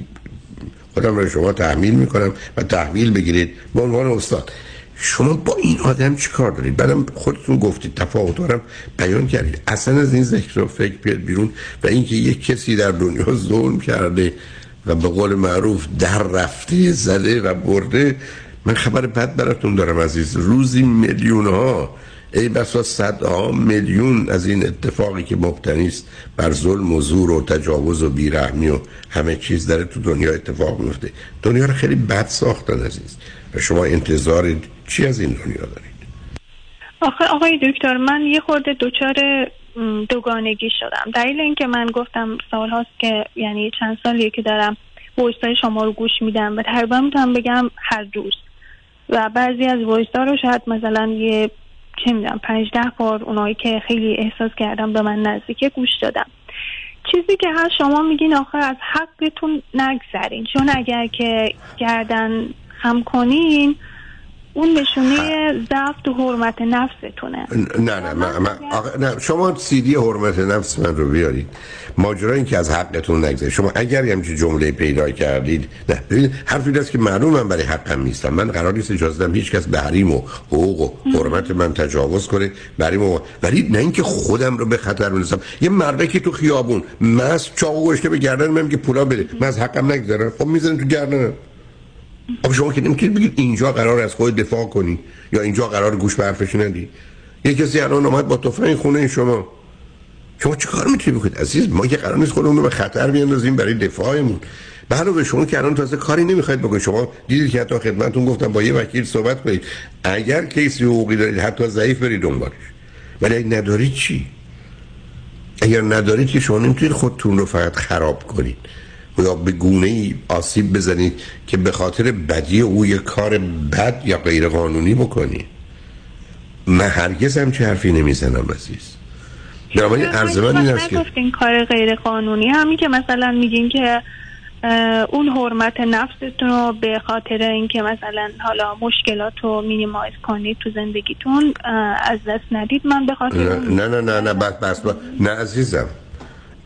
خودم رو شما تحمیل می‌کنم و تحویل بگیرید. به عنوان استاد شما با این آدم چی کار دارید؟ بعدم خودتون گفتید تفاوت دارم بیان کردید. اصلا از این ذکر و فکر بیاد بیرون و اینکه یک کسی در دنیا ظلم کرده و به قول معروف در رفته زده و برده من خبر بد براتون دارم عزیز. روزی میلیون ها ای بسا صدها میلیون از این اتفاقی که مبتنی است بر ظلم و زور و تجاوز و بیرحمی و همه چیز داره تو دنیا اتفاق میفته دنیا رو خیلی بد ساختن عزیز. و شما انتظار چی از این دنیا دارید؟ آخه آقای دکتر من یه خورده دچار دوگانگی شدم. دلیل اینکه من گفتم سال هاست که یعنی چند سالیه که دارم voice های شما رو گوش میدم و تقریبا می‌تونم بگم هر روز. و بعضی از voice ها رو شاید مثلا یه چه می‌دونم پنج ده بار اونایی که خیلی احساس کردم به من نزدیکه گوش دادم چیزی که هر شما میگین آخر از حقتون نگذرین. چون اگر که گردن خم کنین اون نشونه ضعف تو حرمت نفستونه. نه نه من, من آقا نه شما سیدی حرمت نفس من رو بیارید. ماجرا این که از حقتون نگذارید شما اگر همچین جمله پیدا کردید نه. ببینید حرفی است که معلوم من برای حقم نیستم. من قرار نیست اجازه بدم هیچ کس به حریم و حقوق و حرمت من تجاوز کنه. برای ما ولی نه اینکه خودم رو به خطر بندازم یه مرده که تو خیابون مس چاقو گشته به گردن من که پولا بده. من از حقم نگذارم خب می‌ذارم تو گردنم. خب شما که نمی‌تونید بگید اینجا قرار از خود دفاع کنی یا اینجا قرار گوش به حرفش ندی. یه کسی الان اومد با تفنگ خونه شما. شما چه کار می‌تونید بکنید عزیز ما که قرار نیست خودمون رو به خطر بیاندازیم برای دفاعمون. علاوه شما که الان تازه کاری نمی‌خواید بکنید شما دیدید که حتی خدمتتون گفتم با یه وکیل صحبت کنید. اگر کیسی حقوقی دارید حتی ضعیف برید دنبالش. ولی اگه ندارید چی؟ اگر ندارید که شما نمی‌تونید خودتون رو فقط خراب کنید. یا به گونه ای آسیب بزنید که به خاطر بدی او یه کار بد یا غیر قانونی بکنید من هرگز هم چه حرفی نمی‌زنم عزیز. بنابراین عرض من این است که کار غیر قانونی همین که مثلا میگین که اون حرمت نفستون رو به خاطر اینکه مثلا حالا مشکلات رو مینیمایز کنید تو زندگیتون از دست ندید. من به خاطر نه نه نه نه بس بس, بس. نه عزیزم.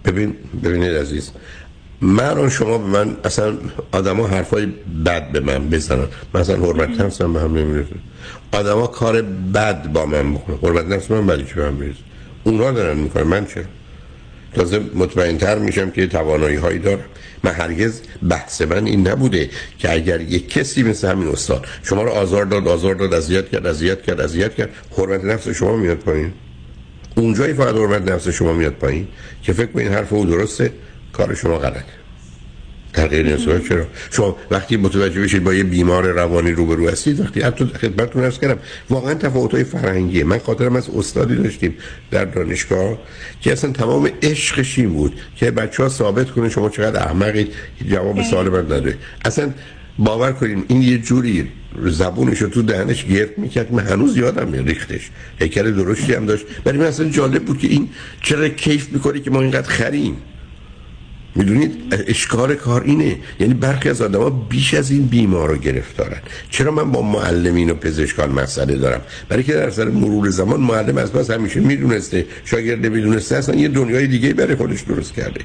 ببین ببینید عزیز. من شما به من اصلا آدما حرفای بد به من بزنن مثلا حرمت نفس من به هم نمی‌رسه آدما کار بد با من بکنن حرمت نفس من بدی چه به هم می‌رسه اونا دارن می‌کنن. من چه تازه مطمئن تر میشم که توانایی هایی دارم. من هرگز بحث من این نبوده که اگر یک کسی مثل همین استاد شما رو آزار داد آزار داد اذیت کرد اذیت کرد اذیت کرد حرمت نفس شما میاد پایین. اونجایی فقط حرمت نفس شما میاد پایین که فکر کنین حرف او درسته. کار شما غلط در غیر صورت چرا؟ شما وقتی متوجه بشید با یه بیمار روانی روبرو هستید وقتی حتی خدمتتون عرض کردم واقعا تفاوت‌های فرهنگیه. من خاطرم از استادی داشتیم در دانشگاه که اصلا تمام عشقش این بود که بچه ها ثابت کنه شما چقدر احمقید. جواب سوال من نداره. اصلا باور کنیم این یه جوری زبونش رو تو دهنش گرفت می‌کرد من هنوز یادم میاد ریختش. هیکل درشتی هم داشت. برای من اصلا جالب بود که این چرا کیف می‌کنه که ما اینقدر خریم؟ می‌دونید اشکار کار اینه. یعنی برخی از آدما بیش از این بیمار رو گرفتارن. چرا من با معلمین و پزشکان مسئله دارم؟ برای که در سر مرور زمان معلم از پس همیشه می‌دونسته. شاگرد نمی‌دونسته اصلا یه دنیای دیگه برای خودش درست کرده.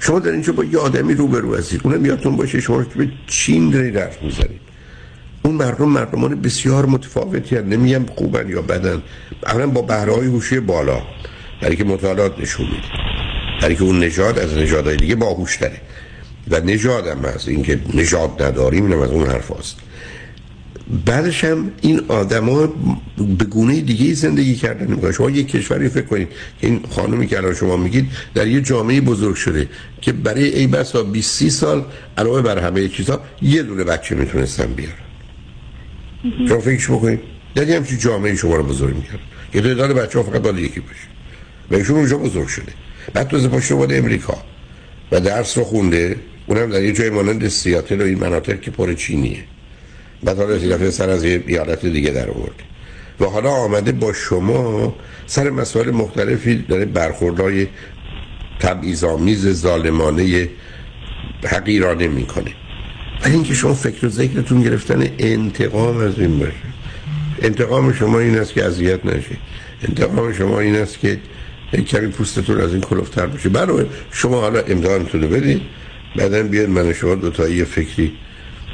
شما در اینجا با یه آدمی روبرو هستید. اونم یادتون باشه شما به چین دارید حرف می‌زنید اون مردم مردمان بسیار متفاوتی هستند. نمیگم خوبن یا بدن. اولا با بهره های هوشی بالا. برای که مطالعات نشون میده. برای که اون نژاد از نژادهای دیگه باهوش تره. و نژاد هم هست اینکه نژاد نداریم اینم از اون حرف هست. بعدش هم این آدما به گونه دیگه زندگی کردن نمی‌کنن. شما یک کشوری فکر کنید که این خانومی که الان شما میگید در یه جامعه بزرگ شده که برای ای بسا 20 30 سال علاوه بر همه چیزها یه دونه بچه می‌تونستن بیارن. شما فکرش بکنید. در یه همچین جامعه شما رو بزرگ می‌کرد. که تعداد بچه ها فقط باید یکی باشه. و ایشون اونجا بزرگ شده. بعد تو پاشو بود امریکا و درس رو خونده. اونم در یه جای مانند سیاتل و این مناطق که پر چینیه. بعد حالا دفعه سر از یه ایالت دیگه در آورد. و حالا آمده با شما سر مسائل مختلفی داره برخوردهای تبعیض‌آمیز ظالمانه حقیرانه می‌کنه. ولی اینکه شما فکر و ذکرتون گرفتن انتقام از این باشه. انتقام شما این است که اذیت نشه. انتقام شما این است که یک کمی پوستتون از این کلوفتر بشه برای شما حالا امتحانتون رو بدید بعدا بیاد من شما دوتایی یه فکری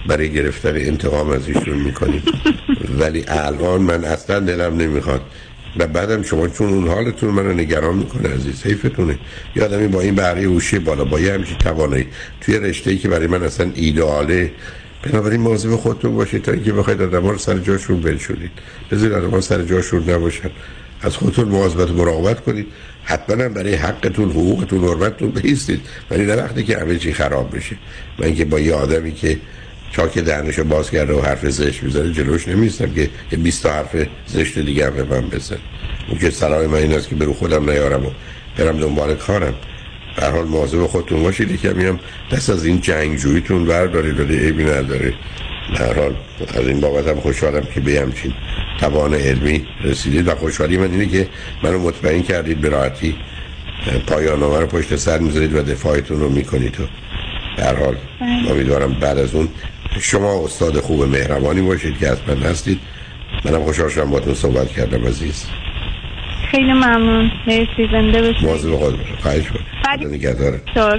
برای گرفتن انتقام از ایشون می‌کنیم. ولی الان من اصلا دلم نمی‌خواد. و بعدم شما چون اون حالتون منو نگران می‌کنه عزیز حیفتونه. یادمی با این بقیه هوشی بالا با یه همچین توانایی. توی رشته ای که برای من اصلا ایدئاله بنابراین مواظب خودتون باشید تا اینکه بخواید آدم رو سر جاشون بنشونید. بذارید آدم سر جاشون نباشن. از خودتون مواظبت مراقبت کنید. حتما برای حقتون حقوقتون حرمتتون بیستید ولی نه وقتی که همه چی خراب بشه. من اینکه با یه آدمی که چاک دهنشو باز کرده و حرف زشت می‌زنه جلوش نمیستم که یه 20 حرف زشت دیگه هم به من بزن اون که سلام من این است که برو خودم نیارم و برم دنبال کارم. در حال مواظب خودتون باشید. که میام دست از این جنگجوییتون بردارید ولی عیبی نداره. در حال از این بابت هم خوشحالم که به همچین توان علمی رسیدید و خوشحالی من اینه که منو مطمئن کردید به راحتی پایان رو پشت سر می‌ذارید و دفاعتون رو می‌کنید و در حال امیدوارم بعد از اون شما استاد خوب مهربانی باشید که من هستید. منم خوشحال شدم باتون صحبت کردم عزیز. خیلی ممنون. مرسی زنده باشید. مواظب خود خواهش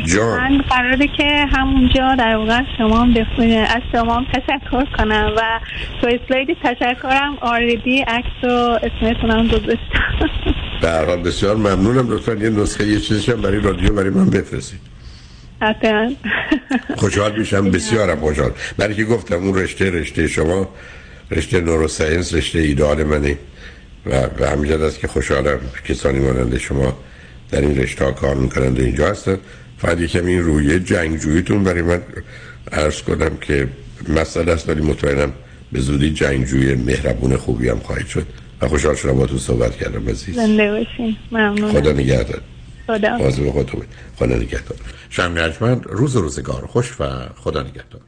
جان. من قراره که همونجا در واقع شما هم از شما هم تشکر کنم و تو اسلاید تشکرم آردی عکس و اسمتون هم گذاشتم در حال بسیار ممنونم. لطفا یه نسخه یه چیزی هم برای رادیو برای من بفرستید. حتما. خوشحال میشم. بسیارم خوشحال. برای که گفتم اون رشته رشته شما رشته نوروساینس رشته ایدال منه و به همین است که خوشحالم کسانی مانند شما در این رشته کار می‌کنند و اینجا هستن. فقط یکم این رویه جنگجویتون برای من عرض کنم که مسئله است ولی مطمئنم به زودی جنگجوی مهربون خوبی هم خواهید شد. و خوشحال شدم با تو صحبت کردم عزیز. زنده باشین. ممنون خدا نگهدار. خدا. خدا نگهدار. شم روز روزگار. خوش و خدا نگهدار.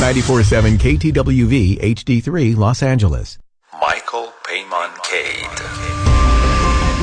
947 KTWV HD3 Los Angeles. Michael Payman Cade.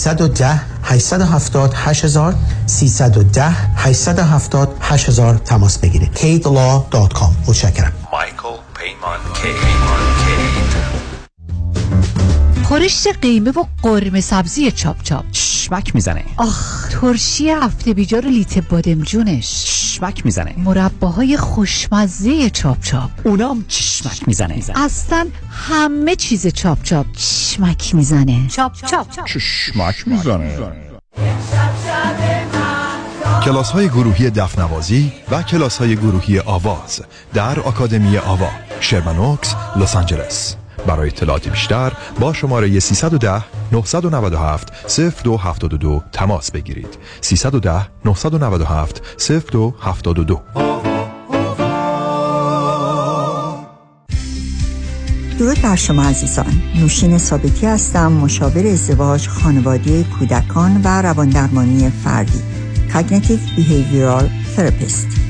310 870 8000 310 870 8000 تماس بگیرید. Kidlaw.com متشکرم. مایکل پیمان کید خورشت قیمه و قرمه سبزی چاپ چاپ. چشمک می‌زنه. آخ ترشی هفته بیجار لیت بادمجونش. چشمک می‌زنه. مرباهای خوشمزه چاپ چاپ. اونام چشمک می‌زنه. اصلا همه چیز چاپ چاپ. چشمک می‌زنه. چاپ چاپ. چشمک می‌زنه. کلاس های گروهی دفنوازی و کلاس های گروهی آواز در آکادمی آوا شرمنوکس لس آنجلس. برای اطلاعات بیشتر با شماره 310 997 0272 تماس بگیرید. 310 997 0272 درود بر شما عزیزان. نوشین ثابتی هستم مشاور ازدواج خانواده کودکان و رواندرمانی فردی Cognitive Behavioral Therapist.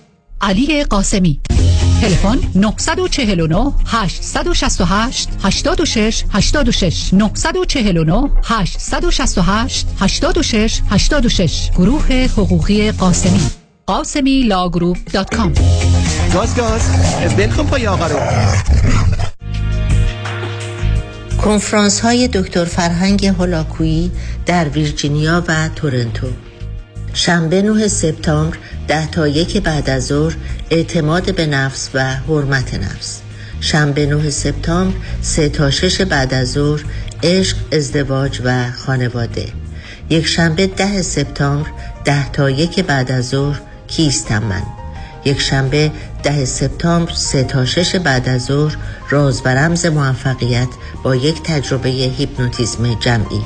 علی قاسمی. تلفن 949 868 86 86 949 868 86 86 گروه حقوقی قاسمی. قاسمی law group dot com. گاز گاز. ول کن پای آقا رو. کنفرانس های دکتر فرهنگ هولاکویی در ویرجینیا و تورنتو. شنبه 9 سپتامبر ده تا یک بعد از ظهر اعتماد به نفس و حرمت نفس. شنبه 9 سپتامبر سه تا شش بعد از ظهر عشق ازدواج و خانواده. یک شنبه ده سپتامبر ده تا یک بعد از ظهر کیستم من یک شنبه ده سپتامبر سه تا شش بعد از ظهر راز و رمز موفقیت با یک تجربه هیپنوتیزم جمعی.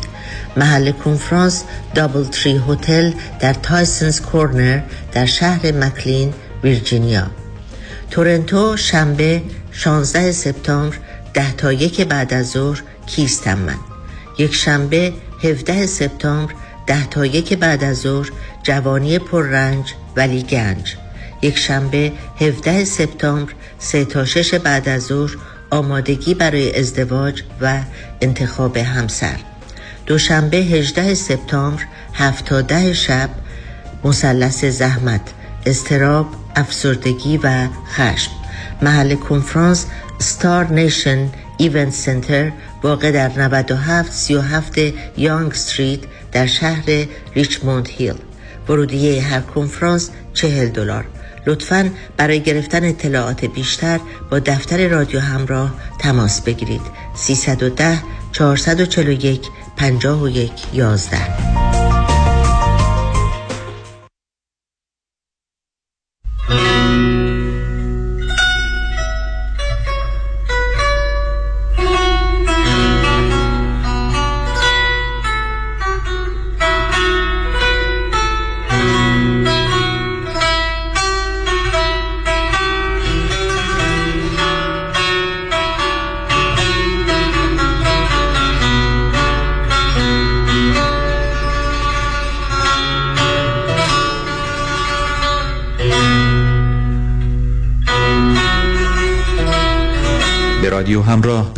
محل کنفرانس دابل تری هتل در تایسنز کورنر در شهر مکلین ویرجینیا. تورنتو شنبه 16 سپتامبر ده تا یک بعد از ظهر کیستم من. یک شنبه 17 سپتامبر ده تا یک بعد از ظهر جوانی پررنج ولی گنج. یک شنبه 17 سپتامبر سه تا شش بعد از ظهر آمادگی برای ازدواج و انتخاب همسر. دوشنبه 18 سپتامبر 7 تا 10 شب مثلث زحمت استراب افسردگی و خشم. محل کنفرانس ستار نیشن ایونت سنتر واقع در 97 37 یانگ استریت در شهر ریچموند هیل. ورودیه هر کنفرانس 40 دلار. لطفا برای گرفتن اطلاعات بیشتر با دفتر رادیو همراه تماس بگیرید. 310 441 51 11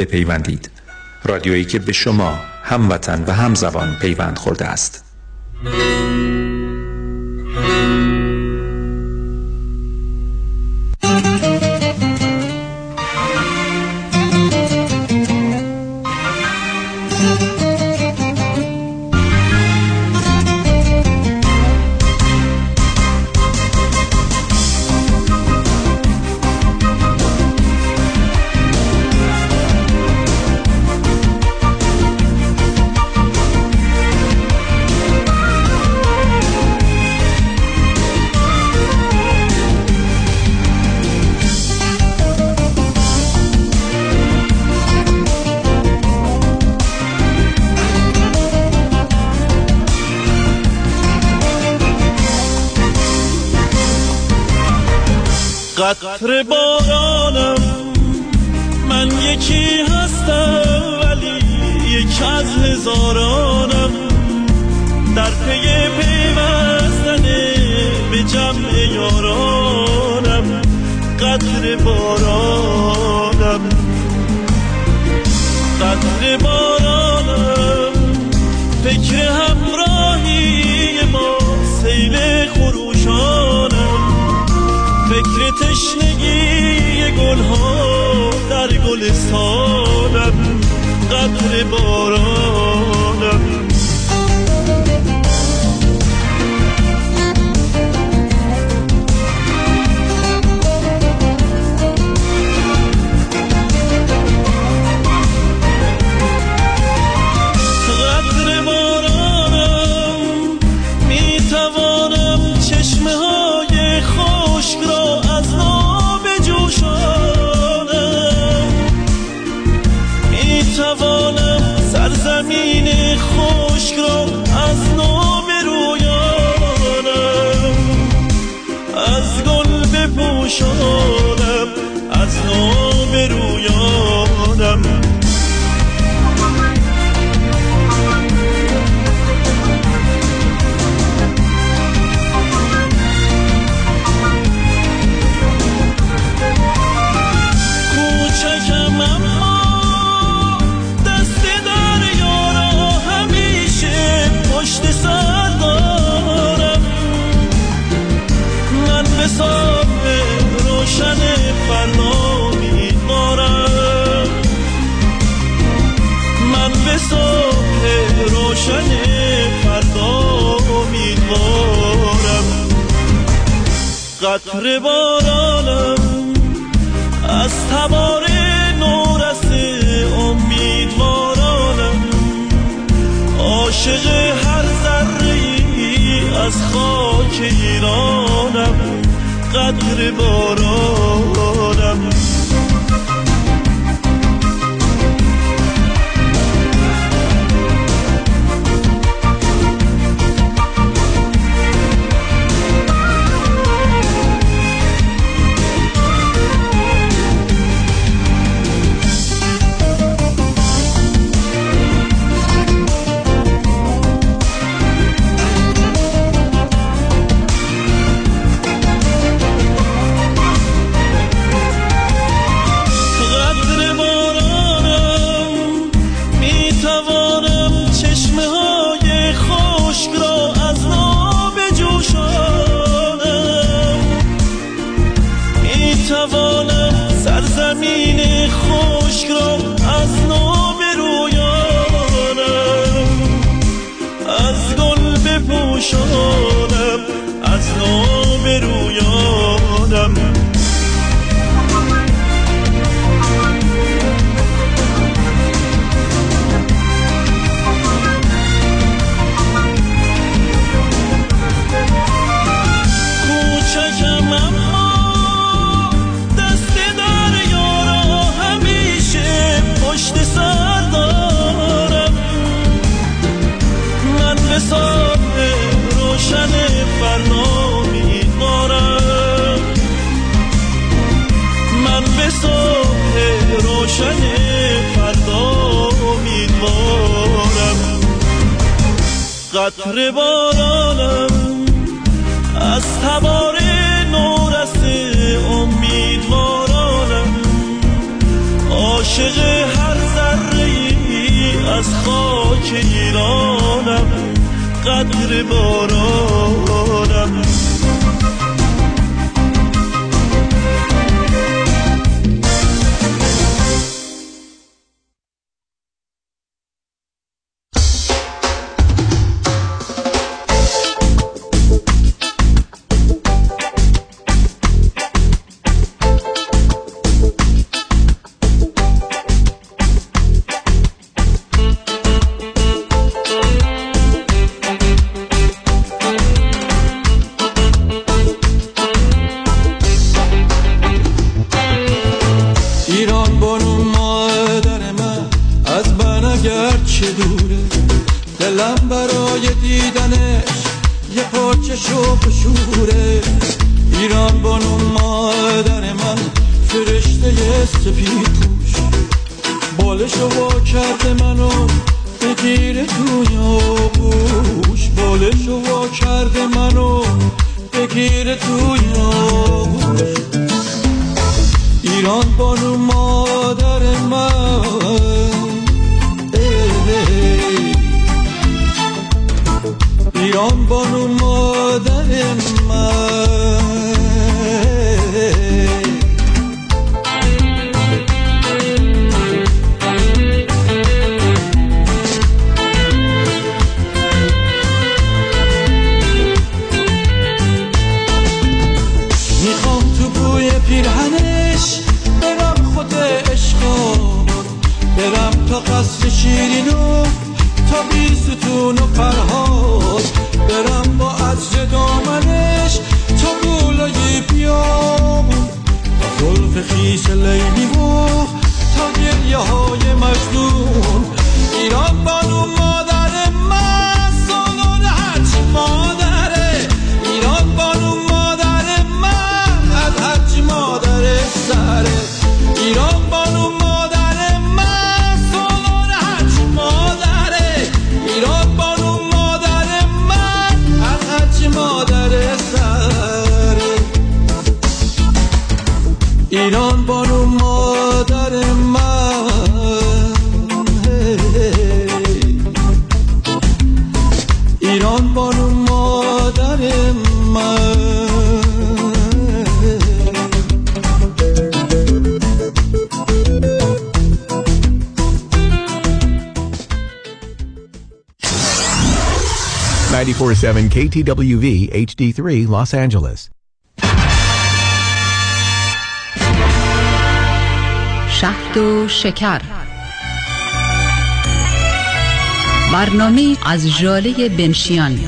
بپیوندید. رادیویی که به شما هموطن و همزبان پیوند خورده است. گل ها در گلستانم قطر بارانم مهربان بهر بارانم از تبار نورس امیدوارانم. عاشق هر ذره از خاک ایرانم. قدر بارانم KTWV HD3 Los Angeles. شهد و شکر برنامه از جاله بنشیان